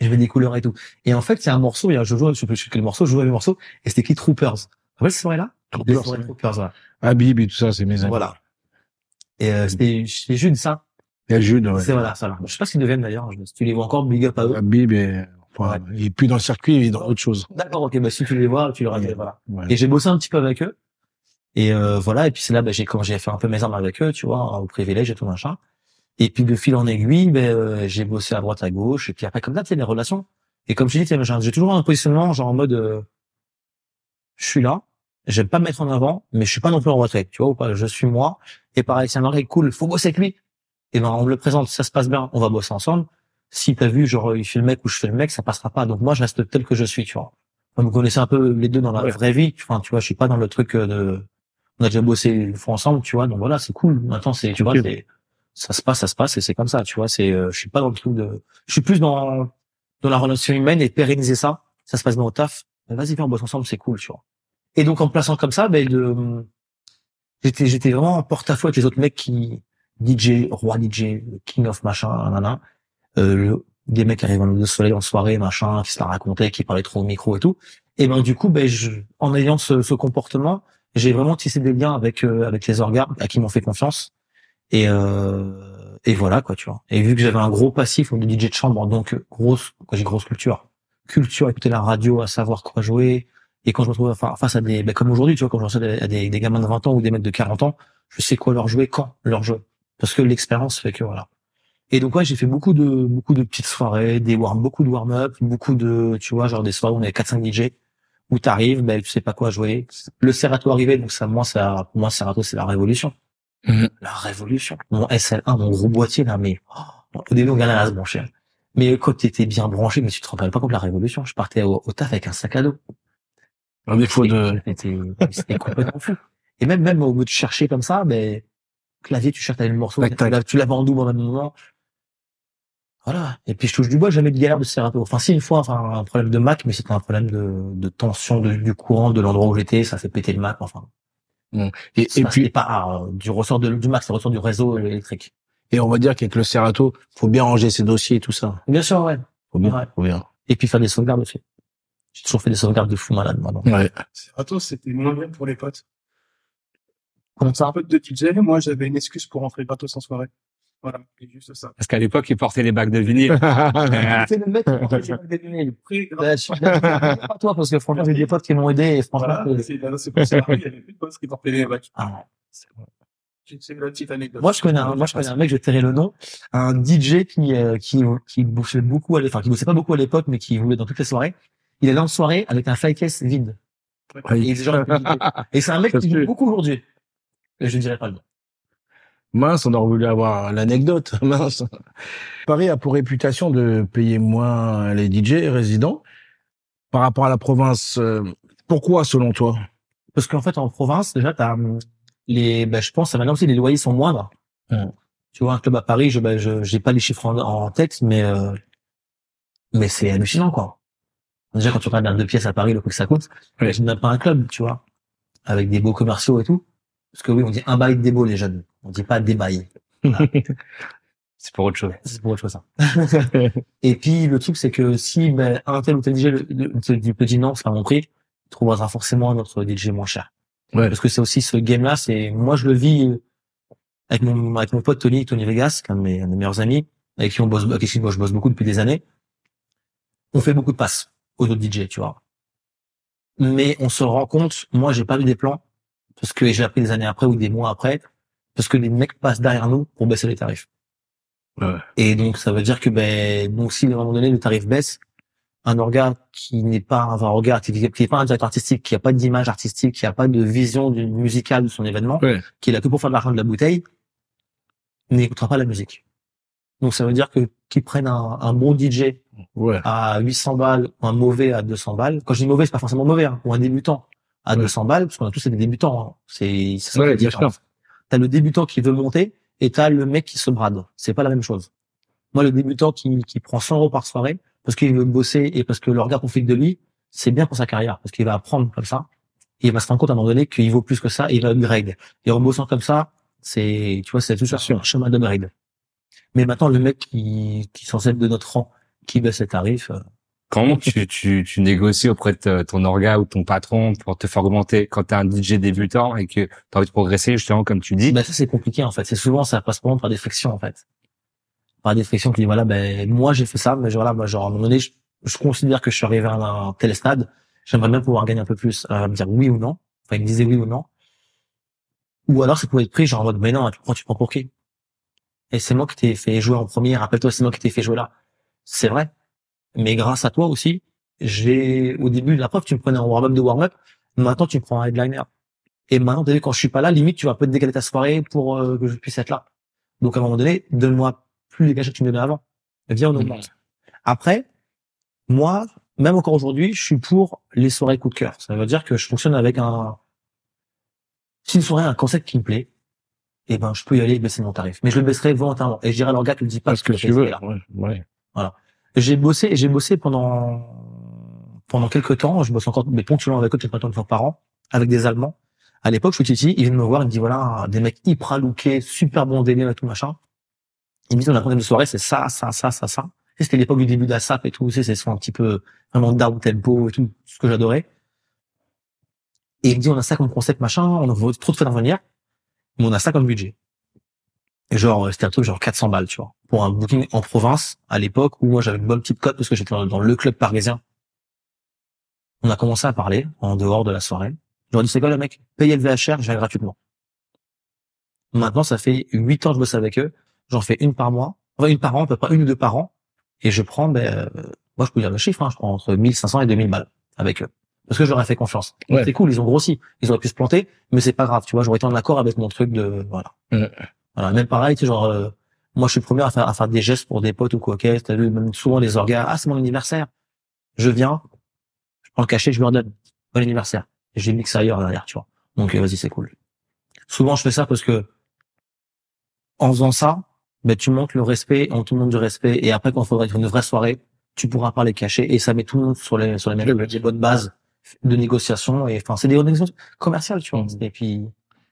Je mets des couleurs et tout. Et en fait, c'est un morceau, il y a, je joue, je sais plus quel morceau, je jouais les morceaux, et c'était écrit Troopers. Vous voyez cette soirée-là? Les Troopers, soirées. Troopers, voilà. Habib et tout ça, c'est mes amis. Voilà. Et euh, c'était c'est Jude, ça? A Jude, ouais. C'est voilà, ça. là. Je sais pas ce qu'ils deviennent d'ailleurs. Si tu les vois encore, big up à eux. Habib, et, enfin, il est plus dans le circuit, il est dans autre chose. D'accord, ok. Bah si tu les vois, tu leur Ouais. voilà. Ouais. Et j'ai bossé un petit peu avec eux. Et euh, voilà. Et puis c'est là, bah, j'ai quand j'ai fait un peu mes armes avec eux, tu vois, au privilège et tout machin. Et puis de fil en aiguille, ben euh, j'ai bossé à droite à gauche. Et puis après comme ça, tu sais, les relations. Et comme je dis, j'ai toujours un positionnement genre en mode, euh, je suis là. J'aime pas me mettre en avant, mais je suis pas non plus en retrait, tu vois ou pas. Je suis moi. Et pareil, c'est un mec cool, faut bosser avec lui. Et ben on me le présente, ça se passe bien, on va bosser ensemble. Si t'as vu, genre il fait le mec ou je fais le mec, ça passera pas. Donc moi, je reste tel que je suis, tu vois. Vous connaissez un peu les deux dans la Ouais. vraie vie. Enfin, tu vois, je suis pas dans le truc euh, de. On a déjà bossé une fois ensemble, tu vois. Donc voilà, c'est cool. Maintenant, c'est, tu vois, c'est, ça se passe, ça se passe, et c'est comme ça, tu vois. C'est, euh, je suis pas dans le truc de. Je suis plus dans dans la relation humaine et pérenniser ça. Ça se passe bien au taf. Ben, vas-y, viens, on bosse ensemble, c'est cool, tu vois. Et donc en me plaçant comme ça, ben de, j'étais j'étais vraiment en porte-à-faux avec les autres mecs qui DJ, roi DJ, king of machin, nanana. Euh, le- des mecs qui arrivent de soleil en soirée, machin, qui se la racontaient, qui parlaient trop au micro et tout. Et ben du coup, ben je, en ayant ce, ce comportement, j'ai vraiment tissé des liens avec euh, avec les orgas à qui m'ont fait confiance. Et euh, et voilà quoi, tu vois. Et vu que j'avais un gros passif de DJ de chambre, donc grosse, quand j'ai grosse culture, culture, écouter la radio, à savoir quoi jouer. Et quand je me retrouve face à des, ben, comme aujourd'hui, tu vois, quand je reçois à des, des gamins de 20 ans ou des mecs de 40 ans, je sais quoi leur jouer, quand leur jouer. Parce que l'expérience fait que voilà. Et donc ouais, j'ai fait beaucoup de beaucoup de petites soirées, des warm, beaucoup de warm-up, beaucoup de, tu vois, genre des soirées où on avait 4-5 DJ, où t'arrives, ben tu sais pas quoi jouer. Le Serato arrivait, donc ça, moi, ça, pour moi, Serato, c'est la révolution. Mhm. La révolution. Mon SL1, mon gros boîtier là, mais oh, au début on gagnait à se brancher. Mais quand t'étais bien branché, mais tu te rappelles pas comme la révolution. Je partais au, au taf avec un sac à dos. Un défaut de, C'était complètement fou. Et même, même au bout de chercher comme ça, ben, clavier, tu cherches, le morceau, Tac, tu tac. l'as- tu l'avais en double au même moment. Voilà. Et puis, je touche du bois, jamais de galère de Serato. Enfin, si, une fois, enfin, un problème de Mac, mais c'était un problème de, de tension de- du courant de l'endroit où j'étais, ça fait péter le Mac, enfin. Et, et Ça, puis, pas euh, du ressort de, du Mac, c'est ressort du réseau électrique. et on va dire qu'avec le Serato, faut bien ranger ses dossiers et tout ça. Bien sûr, ouais. Faut bien, Ouais. faut bien. Et puis faire des sauvegardes aussi. J'ai toujours fait des sauvegardes de fou malade, moi. donc. Ouais. Serato, c'était moins bien pour les potes. Comment ça? Un pote de DJ, moi, j'avais une excuse pour rentrer gratos en soirée. Voilà, c'est juste ça. Parce qu'à l'époque, ils portaient les bacs de vinyle. Euh, C'est le mec qui portait les bacs de vinyle. Bah, je pas toi, parce que franchement, j'ai des potes qui m'ont aidé, et franchement, voilà, c'est- pour ça qu'il y avait plus de potes qui portaient les bacs. ah, C'est la petite anecdote. Moi, je connais un, moi, je connais un mec, je tairai le nom, un DJ qui, euh, qui, qui bossait beaucoup à enfin, qui bossait pas beaucoup à l'époque, mais qui voulait dans toutes les soirées. Il allait en soirée avec un fly case vide. Et, des gens- et c'est un mec qui joue beaucoup aujourd'hui. Et je dirais pas le nom. Mince, on aurait voulu avoir l'anecdote. Mince. Paris a pour réputation de payer moins les DJ résidents par rapport à la province. euh, Pourquoi, selon toi? Parce qu'en fait, en province, déjà, t'as hum, les, ben, je pense, maintenant aussi, les loyers sont moindres. Tu vois, un club à Paris, je, ben, je, j'ai pas les chiffres en, en tête, mais, euh, mais c'est hallucinant, quoi. Déjà, quand tu regardes un deux pièces à Paris, le prix que ça coûte, Ouais. je pas un club, tu vois, avec des beaux commerciaux et tout. Parce que oui, on dit un bail des beaux, les jeunes. On dit pas des bails. C'est pour autre chose. C'est pour autre chose, ça. et puis, le truc, c'est que si, ben, un tel ou tel DJ te dit, non, c'est pas mon prix, il trouvera forcément un autre DJ moins cher. Ouais. Parce que c'est aussi ce game-là, c'est, moi, je le vis euh, avec mon, avec mon pote Tony, Tony Vegas, qui est un de mes, un de mes meilleurs amis, avec qui on bosse, avec qui moi, je bosse beaucoup depuis des années. On fait beaucoup de passes aux autres DJ, tu vois. Mais on se rend compte, moi, j'ai pas vu des plans, parce que j'ai appris des années après ou des mois après, parce que les mecs passent derrière nous pour baisser les tarifs. Ouais. Et donc, ça veut dire que, ben, donc, si à un moment donné, le tarif baisse, un organe qui n'est pas un organe, qui n'est pas un directeur artistique, qui a pas d'image artistique, qui a pas de vision du- musicale de son événement, Ouais. qui est là que pour faire de l'argent de la bouteille, n'écoutera pas la musique. Donc, ça veut dire que qu'ils prennent un, un bon DJ Ouais. à 800 balles ou un mauvais à 200 balles. Quand je dis mauvais, c'est pas forcément mauvais, hein, ou un débutant à Ouais. 200 balles, parce qu'on a tous des débutants. Hein. C'est c'est ça Ouais, bien sûr. T'as le débutant qui veut monter et t'as le mec qui se brade. C'est pas la même chose. Moi, le débutant qui, qui prend 100 euros par soirée parce qu'il veut bosser et parce que le regard profite de lui, c'est bien pour sa carrière parce qu'il va apprendre comme ça. Et il va se rendre compte à un moment donné qu'il vaut plus que ça et il va upgrade. Et en bossant comme ça, c'est, tu vois, c'est tout ça sûr. un chemin d'upgrade. Mais maintenant, le mec qui, qui être de notre rang, qui baisse ses tarifs, euh, Comment tu, tu, tu négocies auprès de ton orga ou ton patron pour te faire augmenter quand t'es un DJ débutant et que t'as envie de progresser, justement, comme tu dis? Ben ça c'est compliqué en fait. C'est souvent ça passe par des frictions en fait. Par des frictions qui disent voilà ben moi j'ai fait ça mais voilà moi genre à un moment donné je, je considère que je suis arrivé à un, tel stade. J'aimerais bien pouvoir gagner un peu plus. Euh, me dire oui ou non. Enfin il me disait oui ou non. Ou alors ça pouvait être pris genre en mode mais non tu prends tu prends pour qui? Et c'est moi qui t'ai fait jouer en premier. Rappelle-toi c'est moi qui t'ai fait jouer là. C'est vrai. Mais grâce à toi aussi j'ai au début la preuve tu me prenais en warm-up de warm-up. Maintenant tu me prends un headliner. Et maintenant, t'as vu, quand je suis pas là, limite, tu vas un peu te décaler ta soirée pour euh, que je puisse être là. Donc, à un moment donné, donne-moi plus les cachets que tu me donnais avant. Viens, on augmente. Après, moi, même encore aujourd'hui, je suis pour les soirées coup de cœur. Ça veut dire que je fonctionne avec un... Si une soirée a un concept qui me plaît, eh ben, je peux y aller et baisser mon tarif. Mais je le baisserai volontairement. Et je dirais à leur gars, tu le dis pas Parce que le tu veux. là. Ouais. ouais. J'ai bossé, j'ai bossé pendant pendant quelques temps. Je bosse encore, mais ponctuellement avec eux, peut-être tant de fois par an, avec des Allemands. À l'époque, je suis Titi, ils viennent me voir, ils me disent voilà, des mecs hyper lookés, super bon délire et tout machin. Ils me disent on a concept de soirée, c'est ça, ça, ça, ça, ça. Et c'était l'époque du début d'ASAP et tout, tu sais, c'est son un petit peu vraiment down tempo et tout, ce que j'adorais. Et il me dit on a ça comme concept machin, on a trop de faire venir, mais on a ça comme budget. Et genre, c'était un truc genre 400 balles, tu vois, pour un booking en province, à l'époque, où moi j'avais une bonne petite cote parce que j'étais dans, dans le club parisien. On a commencé à parler, en dehors de la soirée. J'aurais dit, c'est quoi le mec? Payez le VHR, je viens gratuitement. Maintenant, ça fait 8 ans que je bosse avec eux. J'en fais une par mois. Enfin, une par an, à peu près une ou deux par an. Et je prends, ben, euh, moi, je peux dire le chiffre, hein, je prends entre 1500 et 2000 balles avec eux. Parce que j'aurais fait confiance. Ouais. C'est cool, ils ont grossi. Ils auraient pu se planter, mais c'est pas grave, tu vois, j'aurais été en accord avec mon truc de, voilà. Ouais. Voilà, même pareil, tu genre, euh, moi, je suis le premier à faire, à faire des gestes pour des potes ou quoi, ok, t'as vu, même souvent les orgas, ah, c'est mon anniversaire. Je viens, je prends le cachet, je leur donne. Bon anniversaire. Et les mixe ailleurs derrière, tu vois. Donc, euh, vas-y, c'est cool. Souvent, je fais ça parce que, en faisant ça, ben, tu montres le respect, on te montre du respect, et après, quand il faudra une vraie soirée, tu pourras pas les cacher, et ça met tout le monde sur les, sur les mêmes, des bonnes bases de négociation, et enfin, c'est des négociations commerciales, tu vois. Et puis,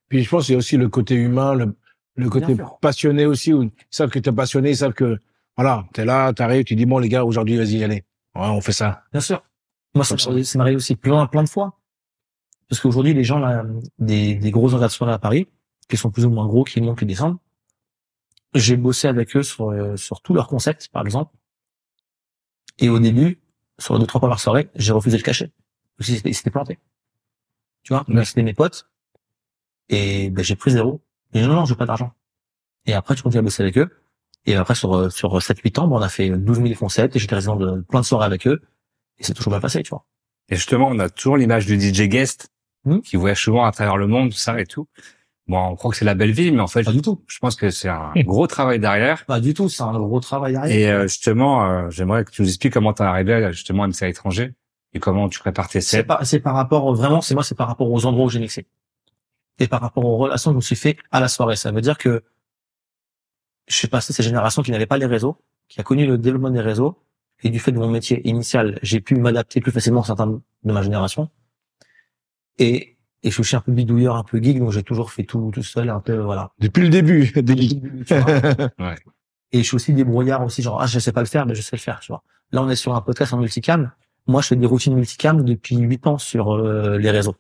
Puis je pense qu'il y a aussi le côté humain, le, le côté passionné aussi, où ils savent que t'es passionné, ils savent que, voilà, t'es là, t'arrives, tu dis, bon, les gars, aujourd'hui, vas-y, allez. Ouais, on fait ça. Bien sûr. Moi, ça, m'est- ça m'arrive aussi plein, plein de fois. Parce qu'aujourd'hui, les gens, là, des, des gros orgas de soirée à Paris, qui sont plus ou moins gros, qui montent, qui descendent, j'ai bossé avec eux sur, euh, sur tous leurs concepts, par exemple. Et au début, sur les deux, trois premières soirées, j'ai refusé le cachet. Parce qu'ils s'étaient- ils s'étaient plantés. Tu vois? Ouais. C'était mes potes. Et, ben, j'ai pris zéro. Et non, non, je veux pas d'argent. Et après, je continue à bosser avec eux. Et après, sur, euh, sur 7-8 ans, ben, on a fait 12 000 concepts et j'étais résident de plein de soirées avec eux. Et c'est toujours bien passé, tu vois. Et justement, on a toujours l'image du DJ guest Hmm. qui voyage souvent à travers le monde, tout ça et tout. Bon, on croit que c'est la belle vie, mais en fait, Pas du tout. je pense que c'est un gros travail derrière. Pas du tout. C'est un gros travail derrière. Et euh, justement, euh, j'aimerais que tu nous expliques comment t'es arrivé à, justement à mixer à l'étranger et comment tu prépares tes C'est sets. par, c'est par rapport, vraiment, c'est moi, c'est par rapport aux endroits où j'ai mixé. Et par rapport aux relations que je me suis fait à la soirée. Ça veut dire que je suis passé de ces générations qui n'avaient pas les réseaux, qui a connu le développement des réseaux, et du fait de mon métier initial, j'ai pu m'adapter plus facilement à certains de ma génération. Et, et je suis aussi un peu bidouilleur, un peu geek, donc j'ai toujours fait tout, tout seul, un peu, voilà. Depuis le début, des Tu vois. Et je suis aussi débrouillard aussi, genre, ah, je sais pas le faire, mais je sais le faire, tu vois. Là, on est sur un podcast en multicam. Moi, je fais des routines multicam depuis huit ans sur euh, les réseaux.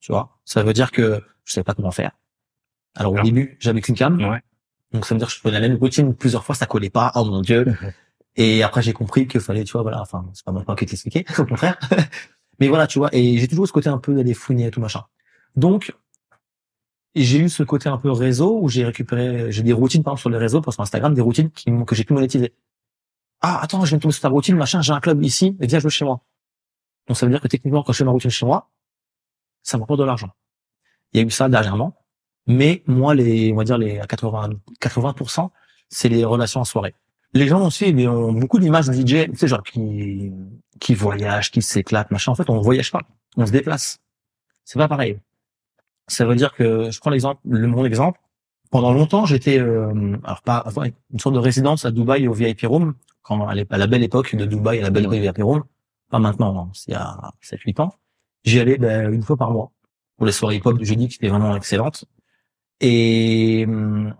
Tu vois. Ça veut dire que je sais pas comment faire. Alors, au début, j'avais qu'une cam. Ouais. Donc, ça veut dire que je fais la même routine plusieurs fois, ça collait pas. Oh mon dieu. et après, j'ai compris qu'il fallait, tu vois, voilà, enfin, c'est pas moi qui t'expliquer, au contraire. mais voilà, tu vois. Et j'ai toujours ce côté un peu d'aller fouiner et tout machin. Donc, j'ai eu ce côté un peu réseau où j'ai récupéré, j'ai des routines par exemple sur les réseaux, sur Instagram, des routines qui que j'ai pu monétiser. Ah, attends, je viens de tomber sur ta routine, machin, j'ai un club ici, et viens jouer chez moi. Donc ça veut dire que techniquement, quand je fais ma routine chez moi, ça me rapporte de l'argent. Il y a eu ça dernièrement, mais moi, les, on va dire les à 80, 80%, c'est les relations en soirée. Les gens aussi, ils ont beaucoup d'images de DJ, tu sais, genre qui, qui voyagent, qui s'éclatent, machin. En fait, on voyage pas, on se déplace. C'est pas pareil. Ça veut dire que, je prends l'exemple, le mon exemple. Pendant longtemps, j'étais, euh, alors pas, enfin, une sorte de résidence à Dubaï au VIP Room, quand à la belle époque de Dubaï, à la belle VIP Room. Pas maintenant, hein, c'est il y a 7-8 ans. J'y allais ben, une fois par mois pour les soirées hip-hop du jeudi qui étaient vraiment excellentes. Et hum,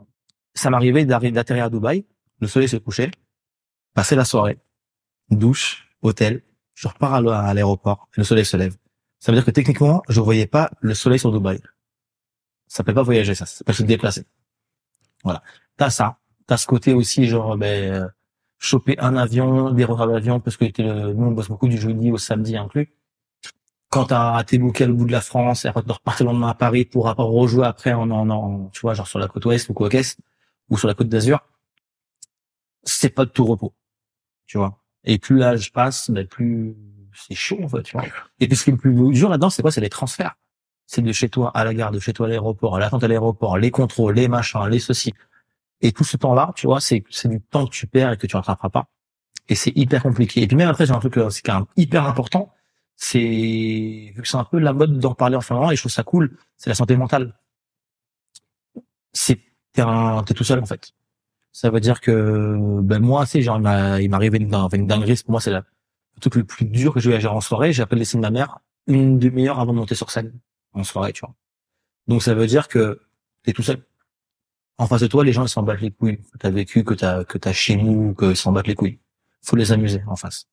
ça m'arrivait d'atterrir à Dubaï, le soleil se couchait, passer la soirée, douche, hôtel, je repars à l'aéroport, le soleil se lève. Ça veut dire que techniquement, je voyais pas le soleil sur Dubaï. Ça s'appelle pas voyager, ça, ça s'appelle se déplacer. Voilà. T'as ça. T'as ce côté aussi, genre, ben, euh, choper un avion, des retards d'avion, parce que le- nous, on bosse beaucoup du jeudi au samedi inclus. Quand t'as, t'es booké à l'autre bout de la France, et après de repartir le lendemain à Paris pour rejouer après en, en, en, tu vois, genre sur la côte ouest ou est, ou sur la côte d'Azur, c'est pas de tout repos. Tu vois. Et plus l'âge passe, ben, plus c'est chaud, en fait, tu vois. Et puis ce qui est le plus dur là-dedans, c'est quoi? C'est les transferts. C'est de chez toi à la gare, de chez toi à l'aéroport, à l'attente à l'aéroport, les contrôles, les machins, les ceci. Et tout ce temps-là, tu vois, c'est, c'est du temps que tu perds et que tu rattraperas pas. Et c'est hyper compliqué. Et puis même après, j'ai un truc, euh, c'est quand même hyper important. C'est, vu que c'est un peu la mode d'en parler en ce moment, et je trouve ça cool, c'est la santé mentale. C'est, t'es tout seul, en fait. Ça veut dire que, ben, moi, sais, genre, il m'arrivait une, une dinguerie, pour moi, c'est la, le truc le plus dur que eu à gérer en soirée. J'ai appelé laisser de ma mère une demi-heure avant de monter sur scène, en soirée, tu vois. Donc, ça veut dire que t'es tout seul. En face de toi, les gens, ils s'en battent les couilles. Que t'as vécu, que t'as, que t'as chez nous, qu'ils s'en battent les couilles. Faut les amuser, en face.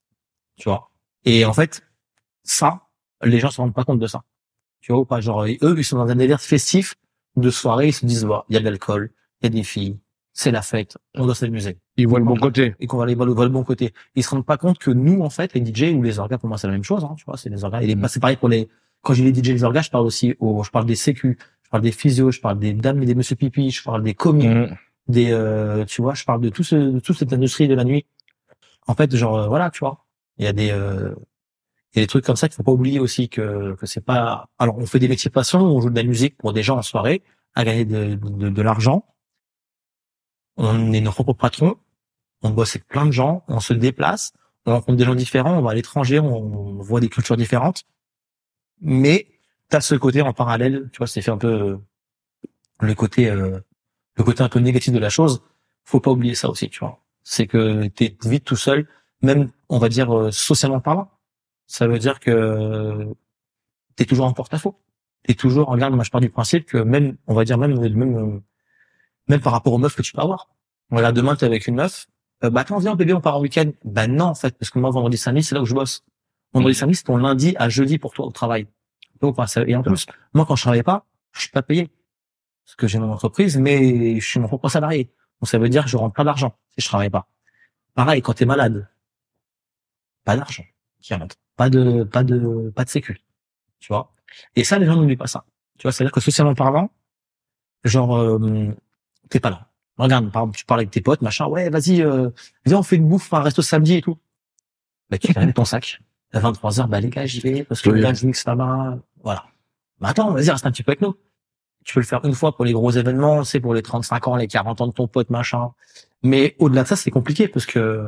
Tu vois. Et en fait, ça, les gens se rendent pas compte de ça. Tu vois ou pas? Genre, eux, ils sont dans un délire festif de soirée, ils se disent, bah, il y a de l'alcool, il y a des filles, c'est la fête, on doit s'amuser. Ils voient le bon côté. Et qu'on va aller voir le, bon côté. Ils se rendent pas compte que nous, en fait, les DJ ou les orgas, pour moi, c'est la même chose, hein, tu vois, c'est les orgas. Et les, bah, c'est pareil pour les, quand j'ai les DJ, les orgas, je parle aussi aux, je parle des sécu, je parle des physios, je parle des dames et des monsieur pipi, je parle des commis, Mhm. des, euh, tu vois, je parle de tout ce, de toute cette industrie de la nuit. En fait, genre, euh, voilà, tu vois. Il y a des, euh, il y a des trucs comme ça qu'il faut pas oublier aussi que, que c'est pas, alors on fait des métiers passion, on joue de la musique pour des gens en soirée, à gagner de, de, de l'argent. On est nos propres patrons. On bosse avec plein de gens, on se déplace, on rencontre des gens différents, on va à l'étranger, on voit des cultures différentes. Mais t'as ce côté en parallèle, tu vois, c'est fait un peu le côté, euh, le côté un peu négatif de la chose. Faut pas oublier ça aussi, tu vois. C'est que t'es vite tout seul, même on va dire euh, socialement parlant. Ça veut dire que t'es toujours en porte-à-faux. T'es toujours, regarde, moi je pars du principe que même, on va dire même, même, euh, même par rapport aux meufs que tu peux avoir. Voilà, demain t'es avec une meuf, euh, bah attends viens bébé on part en week-end. Bah non en fait parce que moi vendredi samedi c'est là où je bosse. Vendredi samedi c'est ton lundi à jeudi pour toi au travail. Donc, bah, ça- et en plus moi quand je travaille pas je suis pas payé parce que j'ai mon entreprise mais je suis mon propre salarié. Donc ça veut dire que je rentre pas d'argent si je travaille pas. Pareil quand t'es malade pas d'argent qui pas de pas de pas de sécu, tu vois. Et ça les gens n'oublient pas ça. Tu vois c'est à dire que socialement parlant genre euh, t'es pas là. Regarde, par exemple, tu parles avec tes potes, machin, ouais, vas-y, euh, viens, on fait une bouffe, un resto samedi et tout. Bah, tu ramènes ton sac. À 23h, bah les gars, j'y vais parce que Oui. là, je mixe là-bas. Voilà. Mais attends, vas-y, reste un petit peu avec nous. Tu peux le faire une fois pour les gros événements, c'est pour les 35 ans, les 40 ans de ton pote, machin. Mais au-delà de ça, c'est compliqué parce que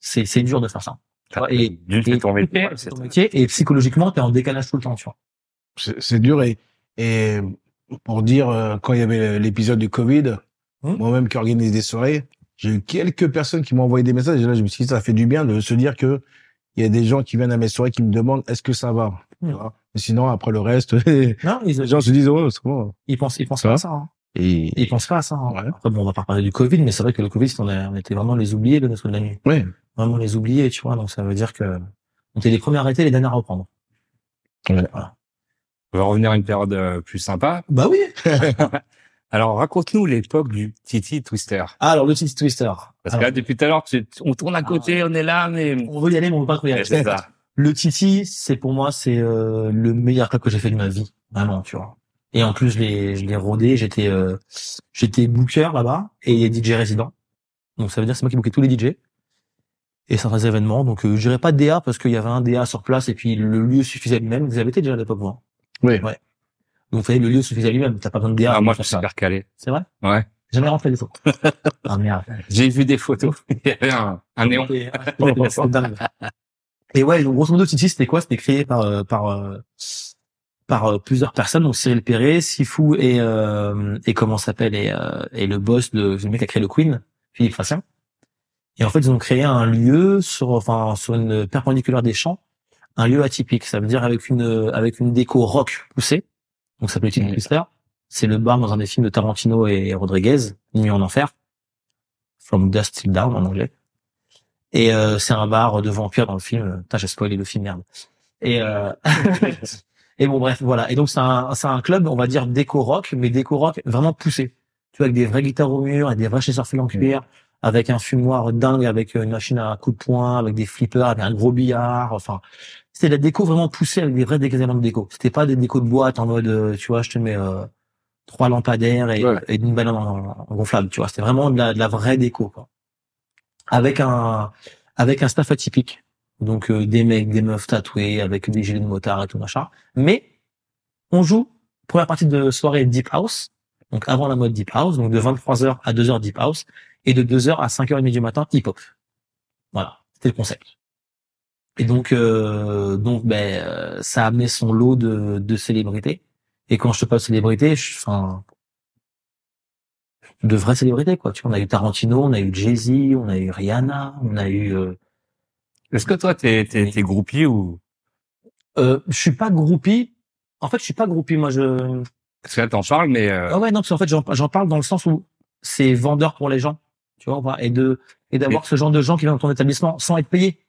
c'est c'est dur de faire ça. Tu et ton métier. c'est ton métier et psychologiquement, t'es en décalage tout le temps, tu vois. C'est dur et, et pour dire, euh, quand il y avait l'épisode du Covid, Hmm? moi-même qui organise des soirées, j'ai eu quelques personnes qui m'ont envoyé des messages et là, je me suis dit, ça fait du bien de se dire que il y a des gens qui viennent à mes soirées qui me demandent est-ce que ça va? Tu Hmm. vois Mais sinon, après le reste, les Non, ils, gens se disent, ouais, c'est bon. ils pensent, ils pensent Ça pas à ça. Hein. Et, Ils pensent pas à ça. hein. Ouais. Après, bon, on va pas parler du Covid, mais c'est vrai que le Covid, on, a- on était vraiment les oubliés de notre de la nuit. ouais. Vraiment les oubliés, tu vois. Donc ça veut dire que on était les premiers à arrêter, les derniers à reprendre. On va revenir à une période euh, plus sympa. Bah oui. Alors, raconte-nous l'époque du Titi Twister. Ah, alors le Titi Twister. Parce Alors, que là, depuis tout à l'heure, on tourne à côté, on est là, mais... on veut y aller, mais on veut pas trop y aller. C'est ça. Le Titi, c'est pour moi, c'est euh, le meilleur club que j'ai fait de ma vie, vraiment, tu vois. Et en plus, je l'ai, je l'ai rodé. J'étais, euh, j'étais booker là-bas et DJ résident. Donc ça veut dire c'est moi qui bookais tous les DJ et certains événements. Donc euh, je dirais pas DA parce qu'il y avait un DA sur place et puis le lieu suffisait à lui-même. Vous avez été déjà à l'époque, vous. hein? Oui. Ouais. Donc vous savez, le lieu suffisait à lui-même. T'as pas besoin de DA. Ah, moi, je suis super calé. C'est vrai? Ouais. Jamais rentré des autres. ah merde. J'ai vu des photos. Il y avait un, un néon. C'était dingue. Et ouais, grosso modo, Titi, c'était quoi? C'était créé par euh, par euh, par euh, plusieurs personnes, donc Cyril Perret, Sifu et euh, et comment s'appelle et euh, et le boss de le mec qui a créé le Queen, Philippe Facien. Et en fait, ils ont créé un lieu sur enfin sur une perpendiculaire des champs, un lieu atypique. Ça veut dire avec une avec une déco rock poussée. Donc ça s'appelle Mhm. Twister. C'est le bar dans un des films de Tarantino et Rodriguez, Nuit en enfer. From Dust Till Down en anglais. Et euh, c'est un bar de vampires dans le film. Putain, j'ai spoilé le film, merde. Et euh... et bon bref, voilà. Et donc c'est un c'est un club, on va dire déco rock, mais déco rock vraiment poussé. Tu vois, avec des vraies guitares au mur, avec des vrais chasseurs en cuir, avec un fumoir dingue, avec une machine à coups de poing, avec des flippers, avec un gros billard. Enfin, c'était de la déco vraiment poussée avec des vrais éléments de déco. C'était pas des décos de boîte en mode, euh, tu vois, je te mets euh, trois lampadaires et, Ouais. et une en, en gonflable. Tu vois, c'était vraiment de la, de la vraie déco. Quoi. Avec un avec un staff atypique. Donc euh, des mecs, des meufs tatoués, avec des gilets de motard et tout machin. Mais on joue première partie de soirée Deep House, donc avant la mode Deep House, donc de 23h à 2h Deep House, et de 2h à 5h30 du matin Hip Hop. Voilà, c'était le concept. Et donc, euh, donc ben, euh, ça a amené son lot de, de célébrités. Et quand je te parle de célébrités, je, enfin, de vraies célébrités quoi. Tu vois, on a eu Tarantino, on a eu Jay Z, on a eu Rihanna, on a eu euh, Est-ce que toi, t'es, t'es, t'es groupie ou... Euh, je suis pas groupie. En fait, je suis pas groupie. Moi, je. Parce que là, t'en parles, mais... euh, Ah ouais, non, parce qu'en fait, j'en j'en parle dans le sens où c'est vendeur pour les gens, tu vois, et de et d'avoir ce genre de gens qui viennent dans ton établissement sans être payés.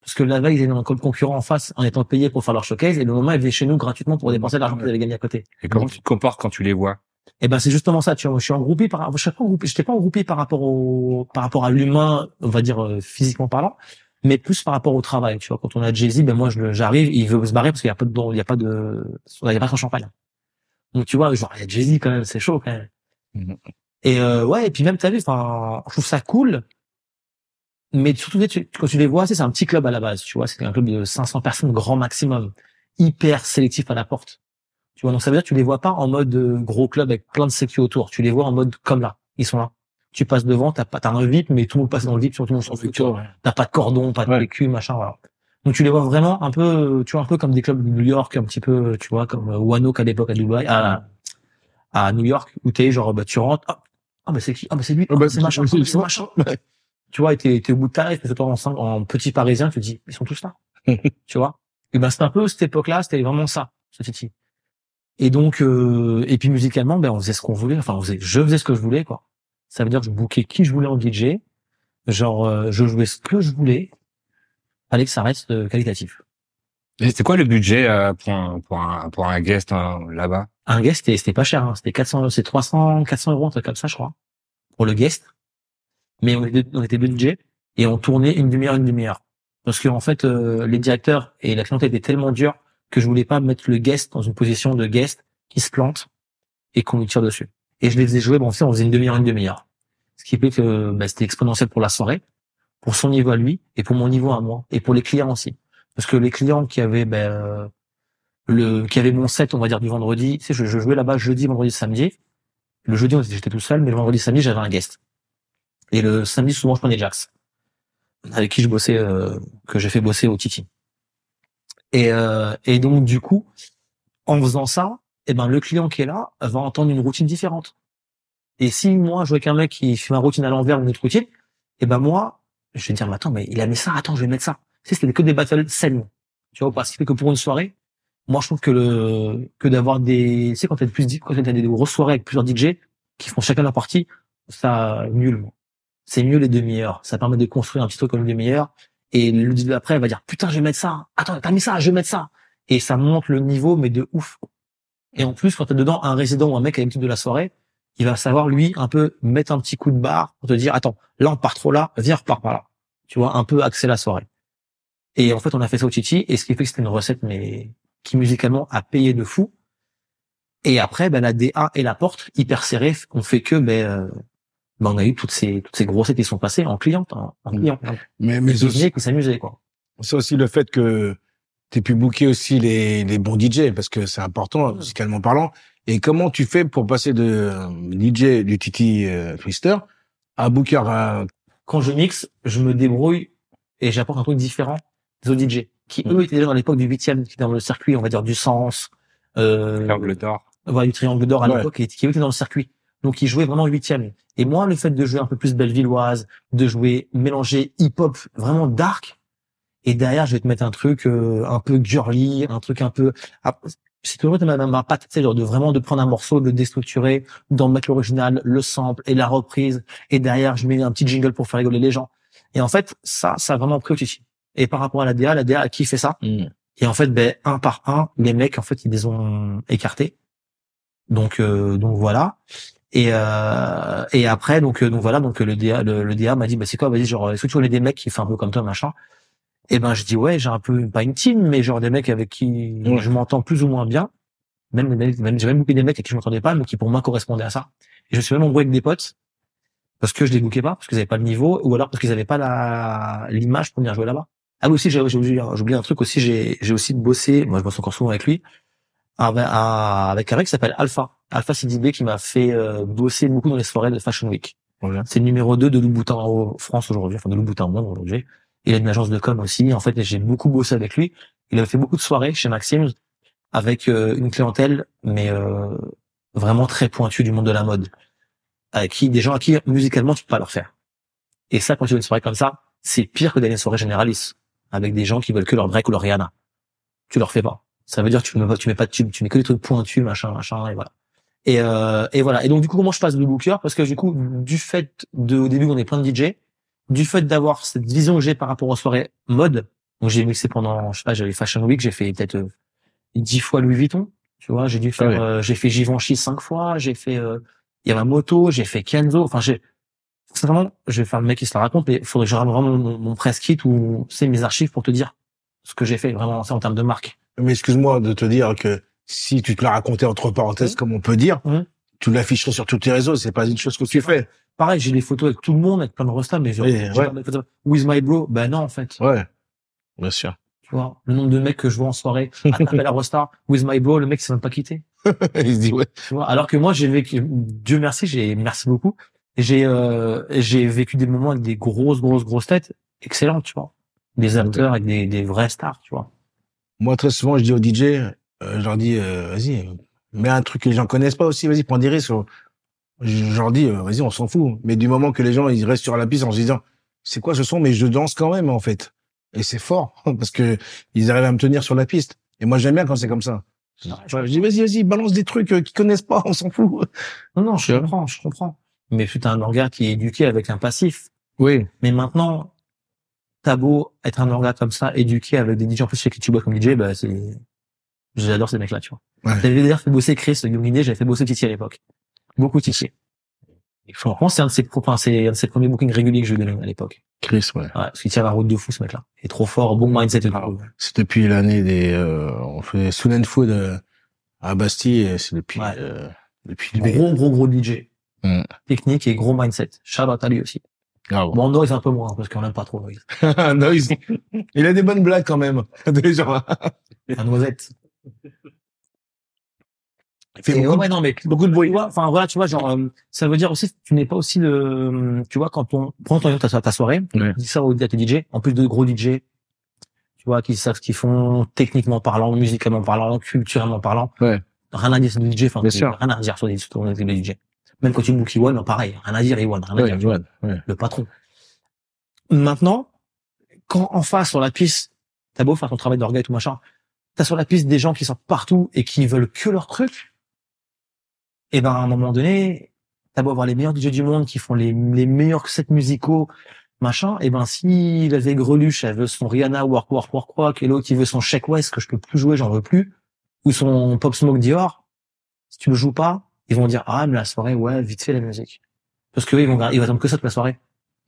Parce que la veille, ils étaient dans un concurrent en face en étant payés pour faire leur showcase, et le moment, ils venaient chez nous gratuitement pour dépenser l'argent qu'ils avaient gagné à côté. Et comment tu te comportes quand tu les vois? Et ben, c'est justement ça, tu vois. Je suis en groupie par, je suis pas en groupie, j'étais pas en groupie par rapport au, par rapport à l'humain, on va dire, euh, physiquement parlant, mais plus par rapport au travail, tu vois. Quand on a Jay-Z, ben moi, j'arrive, il veut se barrer parce qu'il y a pas de, il y a pas de, il y a pas de champagne. Donc, tu vois, genre, il y a Jay-Z quand même, c'est chaud quand même. Mhm. Et, euh, ouais, et puis même, t'as vu, enfin, je trouve ça cool. Mais surtout, quand tu les vois, c'est un petit club à la base, tu vois, c'est un club de 500 personnes grand maximum, hyper sélectif à la porte. Tu vois, donc ça veut dire que tu les vois pas en mode euh, gros club avec plein de sécu autour. Tu les vois en mode comme là. Ils sont là. Tu passes devant, t'as pas, t'as un VIP, mais tout le monde passe dans le VIP, surtout on s'en fout. tu vois. T'as pas de cordon, pas de Ouais. PQ, machin, voilà. Donc tu les vois vraiment un peu, tu vois, un peu comme des clubs de New York, un petit peu, tu vois, comme euh, Wanoke à l'époque à Dubaï, à, à New York, où t'es genre, bah, tu rentres, ah, ah, bah, c'est qui? Ah, bah, c'est lui, Ah, ah, bah, c'est machin, c'est- ah, c'est machin. Tu vois, et t'es, t'es au bout de ta toi, en, en petit parisien, tu te dis, ils sont tous là. tu vois? Et ben, c'est un peu cette époque-là, c'était vraiment ça, ce Titi. Et donc, euh, et puis musicalement, ben, on faisait ce qu'on voulait. Enfin, on faisait, je faisais ce que je voulais, quoi. Ça veut dire que je bookais qui je voulais en DJ. Genre, euh, je jouais ce que je voulais. Fallait que ça reste euh, qualitatif. Et C'est quoi le budget euh, pour, un, pour, un, pour un guest hein, là-bas? Un guest, c'était, c'était pas cher, hein. C'était 400, c'est 300, 400 euros, un truc comme ça, je crois. Pour le guest. Mais on était, on était DJ. Et on tournait une demi-heure, une demi-heure. Parce que, en fait, euh, les directeurs et la clientèle étaient tellement durs que je voulais pas mettre le guest dans une position de guest qui se plante et qu'on lui tire dessus. Et je les faisais jouer, bon, on faisait une demi-heure, une demi-heure. Ce qui fait que bah, c'était exponentiel pour la soirée, pour son niveau à lui et pour mon niveau à moi et pour les clients aussi. Parce que les clients qui avaient euh, le qui avaient mon set, on va dire du vendredi, tu sais, je, je jouais là-bas jeudi, vendredi, samedi. Le jeudi, j'étais tout seul, mais le vendredi, samedi, j'avais un guest. Et le samedi, souvent, je prenais Jax, avec qui je bossais, euh, que j'ai fait bosser au Titi. Et, euh, et donc, du coup, en faisant ça, eh ben, le client qui est là va entendre une routine différente. Et si moi, je vois qu'un mec qui fait ma routine à l'envers, une autre routine, eh ben, moi, je vais dire, mais attends, mais il a mis ça, attends, je vais mettre ça. Tu sais, c'était que des battles saines. Tu vois, parce fait que pour une soirée, moi, je trouve que le, que d'avoir des, tu sais, quand t'as plus, quand des grosses soirées avec plusieurs DJ qui font chacun leur partie, ça, nul. C'est mieux les demi-heures. Ça permet de construire un petit truc comme une demi-heure. Et le DJ d'après, elle va dire, putain, je vais mettre ça. Attends, t'as mis ça, je vais mettre ça. Et ça monte le niveau, mais de ouf. Et en plus, quand t'as dedans un résident ou un mec à l'habitude de la soirée, il va savoir, lui, un peu mettre un petit coup de barre pour te dire, attends, là, on part trop là, viens, repart par là. Tu vois, un peu axer la soirée. Et en fait, on a fait ça au Titi, et ce qui fait que c'était une recette, mais qui musicalement a payé de fou. Et après, ben, la DA et la porte, hyper serrées, ont fait que, ben, euh, ben, on a eu toutes ces, toutes ces grossettes qui sont passées en cliente, en, en client. Mais, mais aussi, qui s'amusaient, quoi. c'est aussi le fait que tu pu booker aussi les, les bons DJ parce que c'est important Mm. musicalement parlant. Et comment tu fais pour passer de euh, DJ du Titi euh, Twister à Booker à... Quand je mixe, je me débrouille et j'apporte un truc différent des autres DJ, qui eux Mm. étaient déjà dans l'époque du huitième, qui étaient dans le circuit, on va dire, du sens, euh, L'angle d'or. voilà, du triangle d'or à Ouais. l'époque, et qui était dans le circuit. Donc, ils jouaient vraiment huitième. Et moi, le fait de jouer un peu plus bellevilloise, de jouer, mélanger hip-hop vraiment dark, et derrière, je vais te mettre un truc euh, un peu girly, un truc un peu... C'est toujours ma, ma, ma patte, tu sais, genre de vraiment de prendre un morceau, de le déstructurer, d'en mettre l'original, le sample et la reprise, et derrière, je mets un petit jingle pour faire rigoler les gens. Et en fait, ça, ça a vraiment pris au Titi. Et par rapport à la DA, la DA, qui fait ça et en fait, ben, un par un, les mecs, en fait, ils les ont écartés. Donc, euh, donc voilà. Et euh, et après, donc euh, donc voilà, donc le DA, le, le DA m'a dit, bah c'est quoi, vas-y, genre, est-ce que tu des mecs qui font un peu comme toi, machin? Et ben, je dis ouais, j'ai un peu pas une team, mais genre des mecs avec qui Ouais. je m'entends plus ou moins bien. Même, même, j'ai même booké des mecs avec qui je m'entendais pas, mais qui pour moi correspondaient à ça. Et je me suis même embrouillé avec des potes parce que je les bookais pas, parce qu'ils avaient pas le niveau, ou alors parce qu'ils avaient pas la l'image pour venir jouer là-bas. Ah oui, aussi, j'ai oublié, un truc aussi, j'ai j'ai aussi bossé, moi je bosse encore souvent avec lui, avec, un- avec un mec qui s'appelle Alpha. Alpha CDB qui m'a fait euh, bosser beaucoup dans les soirées de Fashion Week. C'est le numéro 2 de Louboutin en France aujourd'hui, enfin de Louboutin au monde aujourd'hui. Il a une agence de com aussi. En fait, j'ai beaucoup bossé avec lui. Il avait fait beaucoup de soirées chez Maxime avec euh, une clientèle, mais euh, vraiment très pointue du monde de la mode. Avec qui, des gens à qui, musicalement, tu peux pas leur faire. Et ça, quand tu as une soirée comme ça, c'est pire que d'aller une soirée généraliste. Avec des gens qui veulent que leur break ou leur Rihanna. Tu leur fais pas. Ça veut dire que tu mets mets pas de tube, tu mets que des trucs pointus, machin, machin, et voilà. Et, euh, et voilà. Et donc, du coup, comment je passe de booker? Parce que, du coup, du fait de, au début, on est plein de DJ, du fait d'avoir cette vision que j'ai par rapport aux soirées mode, donc j'ai mixé pendant, je sais pas, j'avais Fashion Week, j'ai fait peut-être euh, dix fois Louis Vuitton, tu vois, j'ai dû faire, Ouais. euh, j'ai fait Givenchy cinq fois, j'ai fait euh, Yamamoto, j'ai fait Kenzo, enfin j'ai, sincèrement, je vais faire le mec qui se la raconte, mais il faudrait que je ramène vraiment mon, mon press kit ou c'est mes archives pour te dire ce que j'ai fait vraiment en termes de marque. Mais excuse-moi de te dire que si tu te l'as raconté entre parenthèses, Mhm. comme on peut dire, Mhm. Tu l'afficherais sur tous tes réseaux. C'est pas une chose que tu fais. Pareil, j'ai les photos avec tout le monde, avec plein de restas, mais j'ai ouais. photos. With my bro, ben non en fait. Ouais. Bien sûr. Tu vois, le nombre de mecs que je vois en soirée, à la Rosta, with my bro, le mec s'est même pas quitté. Il se dit, ouais. Tu vois, alors que moi j'ai vécu, Dieu merci, j'ai merci beaucoup, j'ai euh, j'ai vécu des moments avec des grosses grosses grosses têtes, excellentes, tu vois, des acteurs avec des des vrais stars, tu vois. Moi, très souvent, je dis aux DJ, euh, je leur dis, euh, vas-y, mets un truc que les gens connaissent pas aussi, vas-y, prends des risques. Je je leur dis, euh, vas-y, on s'en fout. Mais du moment que les gens, ils restent sur la piste en se disant, c'est quoi ce son? Mais je danse quand même, en fait. Et c'est fort, parce que ils arrivent à me tenir sur la piste. Et moi, j'aime bien quand c'est comme ça. Je dis, vas-y, vas-y, balance des trucs euh, qu'ils connaissent pas, on s'en fout. Non non, je Tu comprends, je comprends. Mais c'est un organe qui est éduqué avec un passif. Oui. Mais maintenant, t'as beau être un organe comme ça, éduqué avec des DJ en plus chez qui tu bosses comme DJ, bah c'est, j'adore ces mecs-là, tu vois. Ouais. J'avais d'ailleurs fait bosser Chris Youngidé, j'avais fait bosser Titi à l'époque. Beaucoup Titi. Franchement, c'est un de ses, enfin, c'est un de ses premiers bookings réguliers que je donné à l'époque. Chris, ouais. Ouais, parce qu'il tire la route de fou, ce mec-là. Il est trop fort, bon mindset et tout. Ah, C'est depuis l'année des, euh, on fait Soul and Food euh, à Bastille, et c'est depuis, Ouais. euh, depuis Gros, gros, gros DJ. Mm. Technique et gros mindset. Shout out à lui aussi. Ah bon. Bon, Noise un peu moins, parce qu'on aime pas trop Noise. Noise. Il a des bonnes blagues quand même. Gens. La noisette. Il fait beaucoup, ouais, non, mais beaucoup de bruit. enfin voilà, tu vois, genre, euh, ça veut dire aussi, tu n'es pas aussi le, tu vois, quand on prend ton ta, ta soirée, Ouais. dis ça aux à tes DJ, en plus de gros DJ, tu vois, qui savent ce qu'ils font, techniquement parlant, musicalement parlant, culturellement parlant. Ouais. Rien à dire sur le DJ, enfin, rien à dire sur les, sur les DJ. Même quand tu bookes Iwan, pareil, rien à dire Iwan, rien à Ouais, dire, le patron. Maintenant, quand en face, sur la piste, t'as beau faire ton travail d'orgueil tout machin, t'as sur la piste des gens qui sortent partout et qui veulent que leur truc, et ben à un moment donné, t'as beau avoir les meilleurs DJ du monde qui font les, les meilleurs sets musicaux, machin, et ben si la vieille greluche, elle veut son Rihanna Work Work Work Work, et l'autre qui veut son Shake West que je peux plus jouer, j'en veux plus, ou son Pop Smoke Dior, si tu le joues pas, ils vont dire ah mais la soirée ouais vite fait la musique, parce que eux, ils vont ils vont attendre que ça toute la soirée,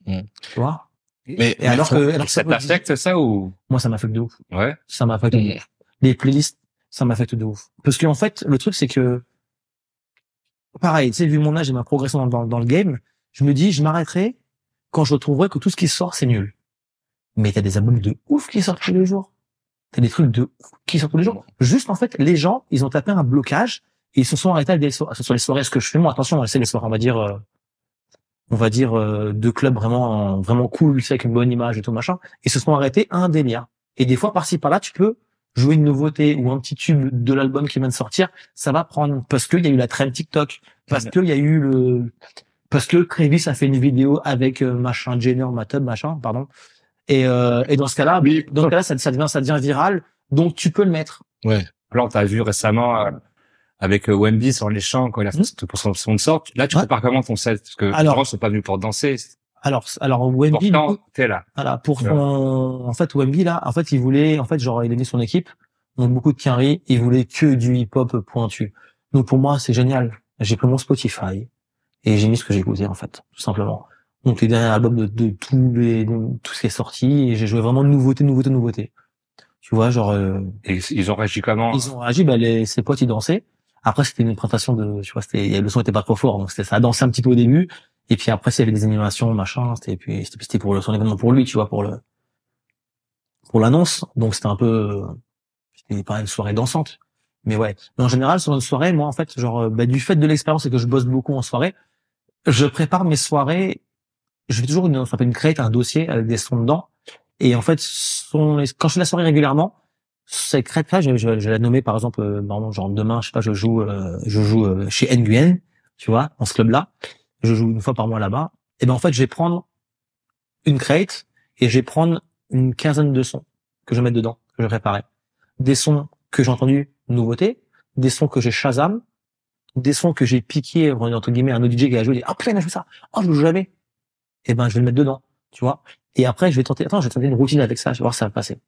Mm. tu vois? Mais, Et alors que, alors que Ça t'affecte ça ou? Moi ça m'affecte de ouf ouais ça m'affecte de Mm. ouf. Les playlists, ça m'affecte de ouf. Parce qu'en fait, le truc, c'est que, pareil, tu sais, vu mon âge et ma progression dans, dans, dans le game, je me dis, je m'arrêterai quand je retrouverai que tout ce qui sort, c'est nul. Mais t'as des albums de ouf qui sortent tous les jours. T'as des trucs de ouf qui sortent tous les jours. Juste, en fait, les gens, ils ont tapé un blocage et ils se sont arrêtés à des so- sur les soirées. Ce que je fais, moi, attention, c'est les soirées, on va dire, euh, on va dire, euh, de clubs vraiment, vraiment cool, sais, avec une bonne image et tout machin. Ils se sont arrêtés à un délire. Et des fois, par-ci, par-là, tu peux jouer une nouveauté ou un petit tube de l'album qui vient de sortir, ça va prendre parce qu'il y a eu la trend TikTok, parce qu'il y a eu le, parce que Travis a fait une vidéo avec euh, machin Jenner, Matub, machin, pardon. Et, euh, et dans ce cas-là, Oui. dans ce cas-là, ça, ça devient, ça devient viral, donc tu peux le mettre. Ouais. Là, on t'a vu récemment euh, avec euh, Wemby sur les champs quand il a fait Mhm. tout pour son sponsor. Là, tu Ouais. prépares comment ton set? Parce que Alors- les gens sont pas venus pour danser. Alors, alors Wemby, t'es là? Voilà, pour son, en fait, Wemby, là, en fait, il voulait, en fait, genre, il a mis son équipe, donc beaucoup de quinri, il voulait que du hip-hop pointu. Donc, pour moi, c'est génial. J'ai pris mon Spotify, et j'ai mis ce que j'écoutais, en fait, tout simplement. Donc, les derniers albums de, de tous les, de tout ce qui est sorti, et j'ai joué vraiment de nouveautés, nouveautés, nouveautés. Tu vois, genre, euh, Et ils ont réagi comment? ils ont réagi, bah, les, ses potes, ils dansaient. Après, c'était une présentation de, tu vois, c'était, le son était pas trop fort, donc c'était, ça a dansé un petit peu au début. Et puis après, s'il y avait des animations, machin, c'était, puis, c'était, pour son événement pour lui, tu vois, pour le, pour l'annonce. Donc c'était un peu, c'était pas une soirée dansante. Mais ouais. Mais en général, sur une soirée, moi, en fait, genre, euh, bah, du fait de l'expérience et que je bosse beaucoup en soirée, je prépare mes soirées, je fais toujours une, ça une crate, un dossier avec des sons dedans. Et en fait, les- quand je fais la soirée régulièrement, cette crête-là, je, je, je vais la nommer par exemple, euh, genre demain, je sais pas, je joue, euh, je joue euh, chez Nguyen, tu vois, dans ce club-là. Je joue une fois par mois là-bas. Et ben en fait, je vais prendre une crate et je vais prendre une quinzaine de sons que je vais mettre dedans, que je vais préparer. Des sons que j'ai entendus, nouveautés, des sons que j'ai Shazam, des sons que j'ai piqué entre guillemets un autre DJ qui a joué, il dit, ah putain, il a joué ça, oh je joue jamais. Et ben je vais le mettre dedans, tu vois. Et après, je vais tenter, attends, je vais tenter une routine avec ça, je vais voir si ça va passer.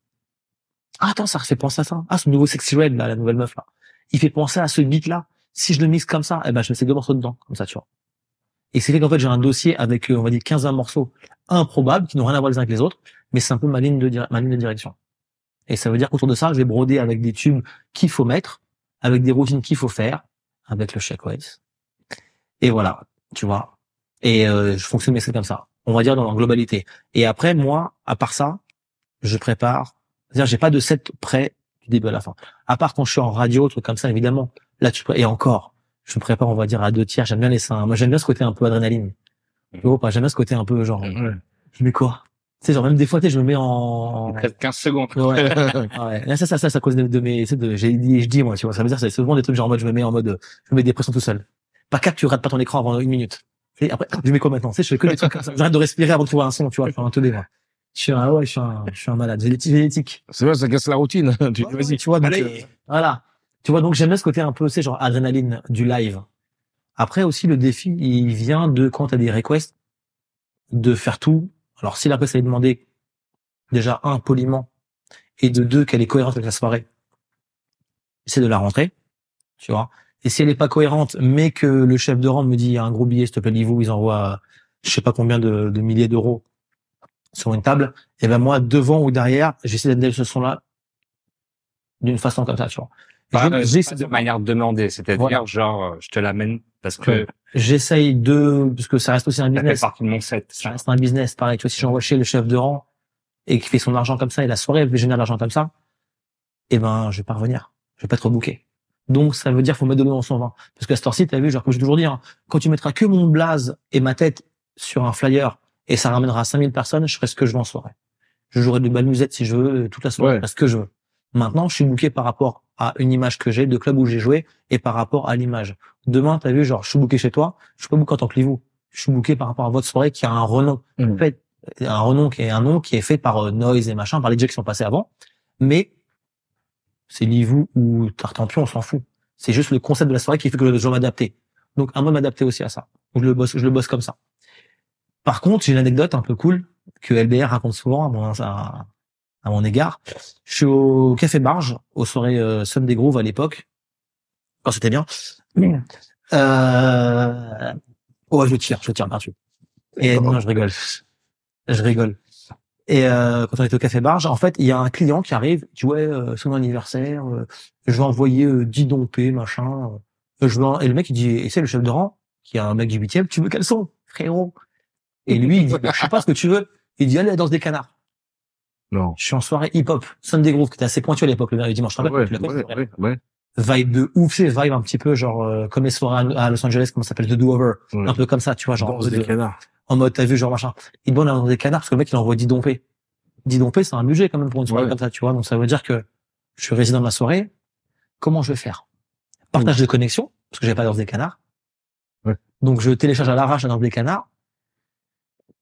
Ah, attends, ça fait penser à ça. Ah, ce nouveau Sexy Red, là, la nouvelle meuf, là. Il fait penser à ce beat-là. Si je le mixe comme ça, eh ben, je mets ces deux morceaux dedans, comme ça, tu vois. Et c'est qu'en fait, j'ai un dossier avec, euh, on va dire, 15 morceaux improbables, qui n'ont rien à voir les uns avec les autres, mais c'est un peu ma ligne de, ma ligne de direction. Et ça veut dire qu'autour de ça, je vais broder avec des tubes qu'il faut mettre, avec des routines qu'il faut faire, avec le Shakeways. Et voilà, tu vois. Et euh, je fonctionne c'est comme ça. On va dire dans la globalité. Et après, moi, à part ça, je prépare. C'est-à-dire, j'ai pas de set prêt du début à la fin. À part quand je suis en radio, truc comme ça, évidemment. Là, tu et encore, je me prépare, on va dire à deux tiers. J'aime bien les seins. Moi, j'aime bien ce côté un peu adrénaline. Vois, pas? J'aime bien ce côté un peu genre. Ouais. Je mets quoi? Tu sais, genre même des fois, tu sais, je me mets en. Peut-être 15 secondes. Ouais. ouais. Là, ça, ça, ça, c'est à cause de, de mes, de, j'ai dit, je dis, moi, tu vois. Ça veut dire, c'est souvent des trucs genre en mode, je me mets en mode, je me mets des pressions tout seul. Pas cap, tu rates pas ton écran avant une minute. Et après, je mets quoi maintenant? Tu sais, je fais que des trucs comme ça. J'arrête de respirer avant de trouver un son, tu vois. Je fais un teubé, moi. Je suis un, ouais, je suis un, je suis un malade. J'ai tics. C'est vrai, ça casse la routine. tu, Ouais, vas-y. ouais, tu vois, donc, Allez. euh, voilà. Tu vois, donc j'aime bien ce côté un peu, tu sais, genre adrénaline du live. Après aussi, le défi, il vient de quand t'as des requests, de faire tout. Alors, si la request est demandé, déjà, un, poliment, et de deux, qu'elle est cohérente avec la soirée, c'est de la rentrer, tu vois. Et si elle est pas cohérente, mais que le chef de rang me dit, un gros billet, s'il te plaît, dis-vous, ils envoient, je sais pas combien de, de milliers d'euros sur une table, et ben moi, devant ou derrière, j'essaie d'être ce son-là d'une façon comme ça, tu vois. Pas, Je- euh, j'ai- pas de manière demandée, c'est-à-dire Voilà. genre euh, je te l'amène parce que. J'essaye de, parce que ça reste aussi un Ça fait business. partie de mon set. Ça reste un business, pareil. Tu vois, si j'envoie chez le chef de rang et qu'il fait son argent comme ça et la soirée elle génère de l'argent comme ça, eh ben, je vais pas revenir. Je vais pas être rebooké. Donc, ça veut dire faut mettre de l'eau dans son vin. Parce qu'à cette heure-ci, t'as vu, genre, comme j'ai toujours dit, hein, quand tu mettras que mon blaze et ma tête sur un flyer et ça ramènera 5000 personnes, je ferai ce que je veux en soirée. Je jouerai de belles musettes si je veux, toute la soirée, Ouais. parce que je veux. Maintenant, je suis booké par rapport à une image que j'ai, de club où j'ai joué, et par rapport à l'image. Demain, t'as vu, genre, je suis booké chez toi, je suis pas booké en tant que Livou. Je suis booké par rapport à votre soirée qui a un renom. Mhm. En fait, un renom qui est un nom qui est fait par euh, Noise et machin, par les DJ qui sont passés avant. Mais, c'est Livou ou Tartampion, on s'en fout. C'est juste le concept de la soirée qui fait que je dois m'adapter. Donc, à moi m'adapter aussi à ça. Je le bosse, je le bosse comme ça. Par contre, j'ai une anecdote un peu cool que LBR raconte souvent à mon, à, à mon égard. Je suis au Café Barge, aux soirées euh, Sunday Groove à l'époque, quand c'était bien. Euh... Oh, je tire, je tire par-dessus. Et non, je rigole. Je rigole. Et euh, quand on était au Café Barge, en fait, il y a un client qui arrive, tu vois, euh, son anniversaire, euh, je vais envoyer euh, 10 dompés, machin. euh, je vais, et le mec, il dit, et c'est le chef de rang, qui est un mec du huitième, tu veux quels sont, frérot? Et lui, il dit, bah, je sais pas ce que tu veux. Il dit, allez, dans des canards. Non. Je suis en soirée hip-hop, Sunday Groove, qui était assez pointu à l'époque, le dimanche. Rappelle, Ouais, tu ouais, ouais, ouais. vibe de ouf, c'est vibe un petit peu genre euh, comme les soirées à Los Angeles, comment ça s'appelle, The Do Over, Ouais. un peu comme ça, tu vois, genre en Danse mode, des canards. en mode t'as vu genre machin. Il bon dans des canards parce que le mec il envoie 10 dompés. 10 dompés, c'est un budget quand même pour une soirée comme ça, tu vois. Donc ça veut dire que je suis résident de la soirée. Comment je vais faire? Partage de connexion parce que j'ai pas dans des canards. Ouais. Donc je télécharge à l'arrache la danse des canards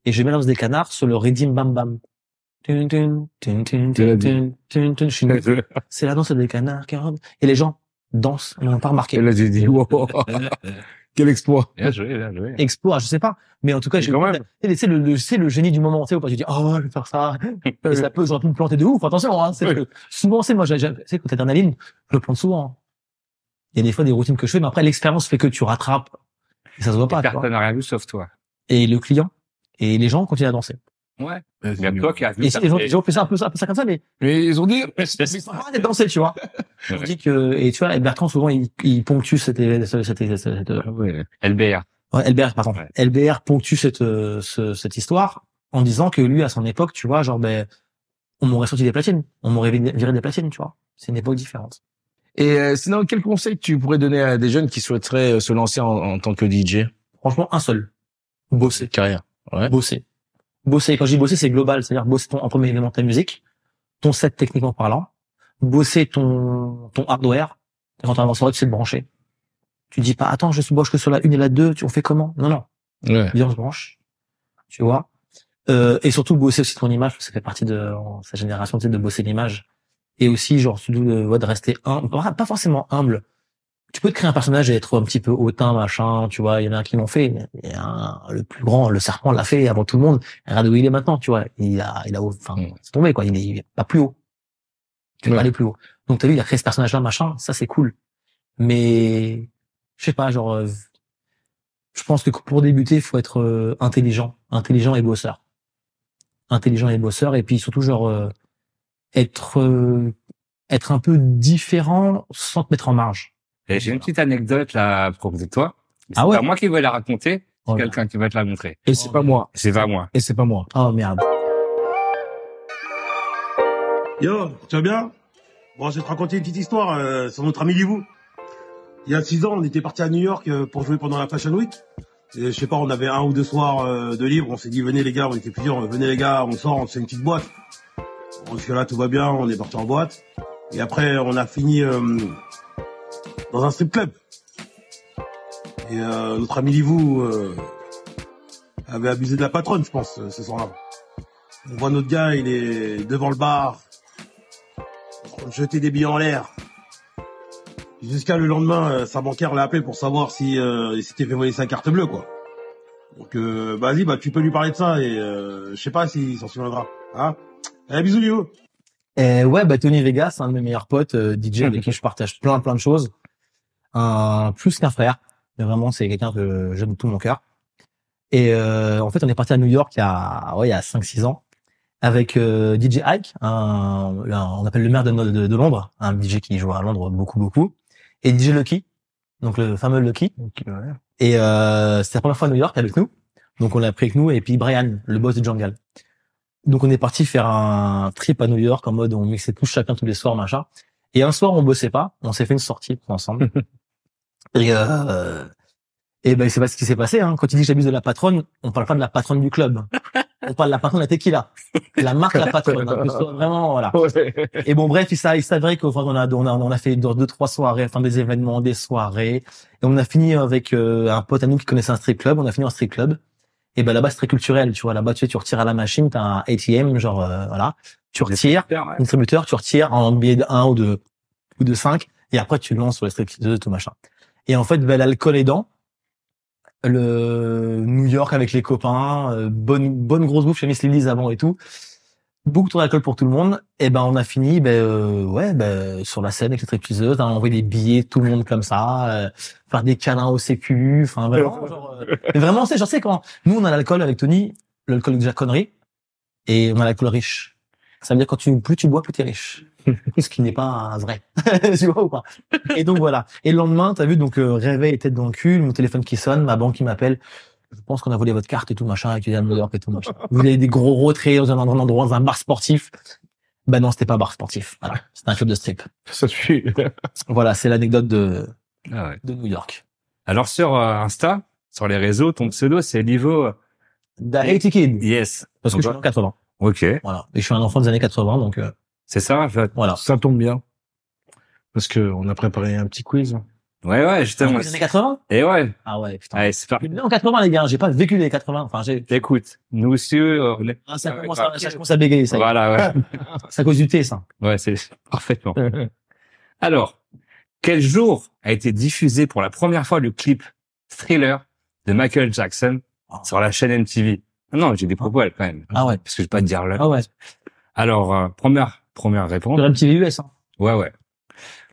et je mets la danse des canards sur le Redeem Bam Bam. C'est la danse des canards qui et les gens dansent, ils n'ont pas remarqué. Et là, j'ai dit, wow, quel exploit. Bien joué, bien joué. exploit, je sais pas, mais en tout cas, même. c'est c'est le, le c'est le génie du moment, tu sais, où tu dis oh je vais faire ça, et ça peut j'aurais pu me planter de ouf, attention, hein, c'est souvent c'est moi, j'ai, j'ai- tu sais quand t'es adrénaline, je le plante souvent. Il y a des fois des routines que je fais, mais après l'expérience fait que tu rattrapes, et ça se voit pas. tu vois. Personne n'a rien vu sauf toi. Et le client et les gens continuent à danser. Ouais. Mais Il y a toi qui as vu. Et ça les gens, fait- ça un peu ça, un peu ça comme ça, mais Mais ils ont dit, ils sont pas de danser, tu vois. Ouais. dit que et tu vois, et Bertrand souvent il, il ponctue cette, cette, cette, cette, Ah ouais. LBR. Ouais, LBR, pardon. Ouais. LBR ponctue cette, euh, ce- cette histoire en disant que lui, à son époque, tu vois, genre, ben, on m'aurait sorti des platines. On m'aurait viré viré des platines, tu vois. C'est une époque différente. Et euh, sinon, quel conseil tu pourrais donner à des jeunes qui souhaiteraient euh, se lancer en, en tant que DJ Franchement, un seul. Bosser. Carrière. Ouais. Bosser. Bosser. Quand je dis bosser, c'est global. C'est-à-dire bosser ton, en premier élément ta musique, ton set techniquement parlant, bosser ton, ton hardware. Et Quand tu en soirée, tu sais te brancher. Tu dis pas, attends, je branche que sur la une et la deux, tu, on fait comment? Non, non. Ouais. bien on se branche, tu vois? Euh, et surtout bosser aussi ton image, parce que ça fait partie de en- sa génération, tu sais, de bosser l'image. Et aussi, genre, surtout de, ouais, de rester humble, pas forcément humble. Tu peux te créer un personnage et être un petit peu hautain, machin, tu vois. Il y en a qui l'ont fait. Un- le plus grand, le serpent l'a fait avant tout le monde. Regarde où il est maintenant, tu vois. Il a, il a, enfin, Mm. c'est tombé, quoi. Il est, il est pas plus haut. Tu peux Ouais. aller plus haut. Donc, t'as vu, il a créé ce personnage-là, machin. Ça, c'est cool. Mais, je sais pas, genre, euh, je pense que pour débuter, il faut être euh, intelligent, intelligent et bosseur. Intelligent et bosseur, et puis surtout genre euh, être euh, être un peu différent sans te mettre en marge. Et J'ai une petite anecdote là à propos de toi. C'est Ah ouais pas moi qui vais la raconter, c'est Oh, quelqu'un qui va te la montrer. Et c'est pas moi. C'est pas moi. Et c'est pas moi. Oh merde. Yo, tu vas bien? Bon, je vais te raconter une petite histoire euh, sur notre ami Livou. Il y a six ans, on était parti à New York euh, pour jouer pendant la Fashion Week. Et, je sais pas, on avait un ou deux soirs euh, de libre. On s'est dit, venez les gars, on était plusieurs, euh, venez les gars, on sort, on se fait une petite boîte. Bon, jusque là, tout va bien, on est parti en boîte. Et après, on a fini euh, dans un strip club. Et euh, notre ami Livou euh, avait abusé de la patronne, je pense, euh, ce soir-là. On voit notre gars, il est devant le bar, jeter des billets en l'air. Jusqu'à le lendemain, euh, sa banquière l'a appelé pour savoir si euh, il s'était fait voler sa carte bleue, quoi. Donc, euh, bah, vas-y, bah, tu peux lui parler de ça et euh, je sais pas s'il s'en souviendra. Hein Allez, bisous, Léo Et ouais, bah Tony Vegas, un de mes meilleurs potes euh, DJ avec qui je partage plein plein de choses. Un plus qu'un frère, mais vraiment c'est quelqu'un que j'aime de tout mon cœur. Et euh, en fait, on est parti à New York il y a ouais il y a 5 6 ans avec euh, DJ Ike, un, on appelle le maire de, de, de Londres, un DJ qui joue à Londres beaucoup beaucoup, et DJ Lucky, donc le fameux Lucky. Ouais. Et euh, c'était la première fois à New York avec nous. Donc on l'a pris avec nous et puis Brian, le boss de Jungle. Donc on est parti faire un trip à New York en mode on mixait tous chacun tous les soirs machin. Et un soir on bossait pas, on s'est fait une sortie ensemble. et euh, et ben c'est pas ce qui s'est passé. Hein. Quand il dit que j'abuse de la patronne, on parle pas de la patronne du club. On parle de la patronne de la tequila, la marque la patronne. hein, que ce soit vraiment voilà. Et bon, bref, il avéré qu'on on a, on a, on a fait deux, trois soirées, enfin des événements, des soirées. Et on a fini avec euh, un pote à nous qui connaissait un strip club. On a fini en strip club. Et ben là-bas, c'est très culturel, tu vois. Là-bas, tu sais, tu retires à la machine, t'as un ATM, genre, euh, voilà. Tu retires, ouais. un distributeur, tu retires en billet de 1 ou de, ou de 5, et après, tu le lances sur les strip clubs, tout machin. Et en fait, ben, l'alcool aidant, le New York avec les copains, euh, bonne, bonne grosse bouffe chez Miss Lilies avant et tout. Beaucoup trop d'alcool pour tout le monde. Et ben on a fini ben euh, ouais ben sur la scène avec les stripteaseuses on a envoyé des billets tout le monde comme ça euh, faire des câlins au sécu enfin vraiment genre euh, mais vraiment c'est genre c'est quand nous on a l'alcool avec Tony l'alcool déjà connerie et on a l'alcool riche. Ça veut dire quand tu plus tu bois plus t'es riche ce qui n'est pas vrai tu vois ou pas? Et donc voilà et le lendemain t'as vu donc euh, réveil tête dans le cul mon téléphone qui sonne ma banque qui m'appelle je pense qu'on a volé votre carte et tout machin avec à New York et tout machin. Vous avez des gros retraits dans un endroit, dans un bar sportif. Ben non, c'était pas un bar sportif. Voilà, c'était un club de strip. Ça suffit. Voilà, c'est l'anecdote de Ah ouais. de New York. Alors sur euh, Insta, sur les réseaux, ton pseudo c'est Livo. The 80 Kid. Yes. Parce que je suis en 80. Ok. Voilà. Et je suis un enfant des années 80, donc euh, C'est ça. en fait. voilà. Ça tombe bien. Parce que on a préparé un petit quiz. Ouais, ouais, justement. Des années 80 Et ouais. Ah ouais, putain. Allez, c'est né en 80, les gars. J'ai pas vécu les 80. Enfin, j'ai. Écoute, nous aussi, euh, on est- Ah, ça Ouais, commence ouais. à, ça commence à bégayer, ça. y est. Voilà, ouais. C'est à cause du thé, ça. ouais, c'est parfaitement. Alors, quel jour a été diffusé pour la première fois le clip Thriller de Michael Jackson Ah. sur la chaîne MTV Ah Non, j'ai des propos quand même. Ah ouais. Parce que je vais pas te dire là. Ah ouais. Alors, euh, première première réponse. Sur MTV US, hein. Ouais, ouais.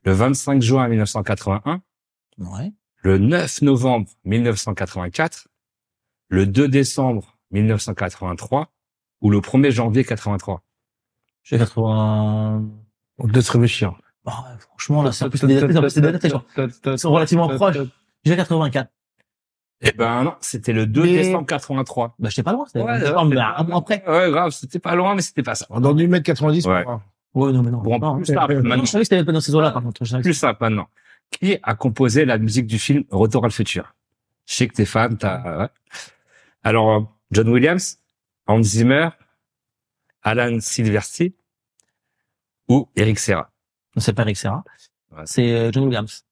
Le 25 juin 1981, Ouais. le 9 novembre 1984, le 2 décembre 1983 ou le 1er janvier 83. J'ai 80. On doit se réfléchir. Bah, franchement, là, c'est en plus des dates, en plus, c'est des dates, genre, ils sont relativement proches. J'ai 84. Eh ben non, c'était le 2 Mais- décembre 83. Bah, j'étais pas loin, c'était Ouais, ouais, un mois après. Ouais, grave, c'était pas loin, mais c'était pas ça. On a dû mettre 90 pour Ouais. Ouais, non, mais non. Bon, non, plus simple non, maintenant. je savais que c'était pas dans ces eaux-là, par contre. Plus simple maintenant. Qui a composé la musique du film Retour à le futur? Je sais que t'es fan, t'as... ouais. Alors, euh, John Williams, Hans Zimmer, Alan Silverstein ou Eric Serra? Non, c'est pas Eric Serra. Ouais. C'est euh, John Williams.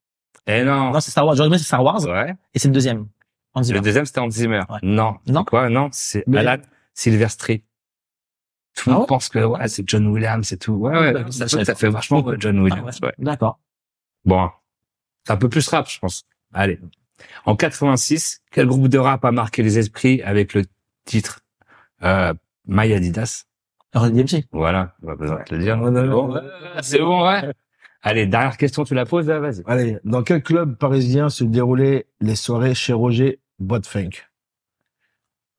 Eh non Non, c'est Star Wars. John Williams, c'est Star Wars. Ouais. Et c'est le deuxième. Hans Zimmer. Le deuxième, c'était Hans Zimmer. Ouais. Non. Non. Quoi? Non, c'est Alan Silverstein. Tout le Ah monde ouais pense que ouais, c'est John Williams et tout. Ouais, ouais. Ça, je savais ça pas. fait vachement ouais, John Ah Williams. ouais. ouais. D'accord. Bon, c'est un peu plus rap, je pense. Allez. En 86, quel groupe de rap a marqué les esprits avec le titre euh, My Adidas? DMC. Voilà, on va besoin de te le dire. Bon, c'est bon, ouais. Allez, dernière question, tu la poses, là, vas-y. Allez, dans quel club parisien se déroulaient les soirées chez Roger Boîte Funk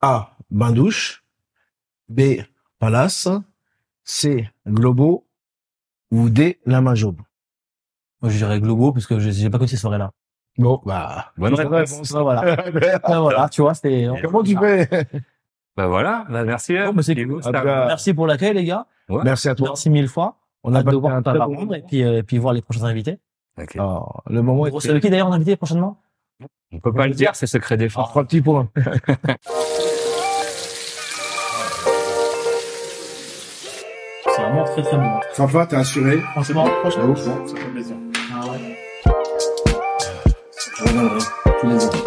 A. Bain-Douche. B. Palace. C. Globo. Ou D. La Main Jaune. Moi, je dirais Globo, parce que j'ai j'ai pas connu ces soirées-là. Bon, bah. Bonne réponse. Ah, voilà. Ah, voilà, tu vois, c'était... Comment tu fais Bah voilà, bah merci. bah, Les cool. cas, Merci pour l'accueil, les gars. Merci à toi. Merci mille fois. On a Hâte de voir un ta bon et puis, euh, puis voir les prochains invités. Ok. Alors, le moment Gros, est c'est qui d'ailleurs invité prochainement? On peut pas le dire, c'est secret défense. Trois petits points. vraiment très très bon. Sympa, t'es assuré. Franchement, franchement, ah ça fait plaisir. Ah ouais. Je reviendrai tous les ans.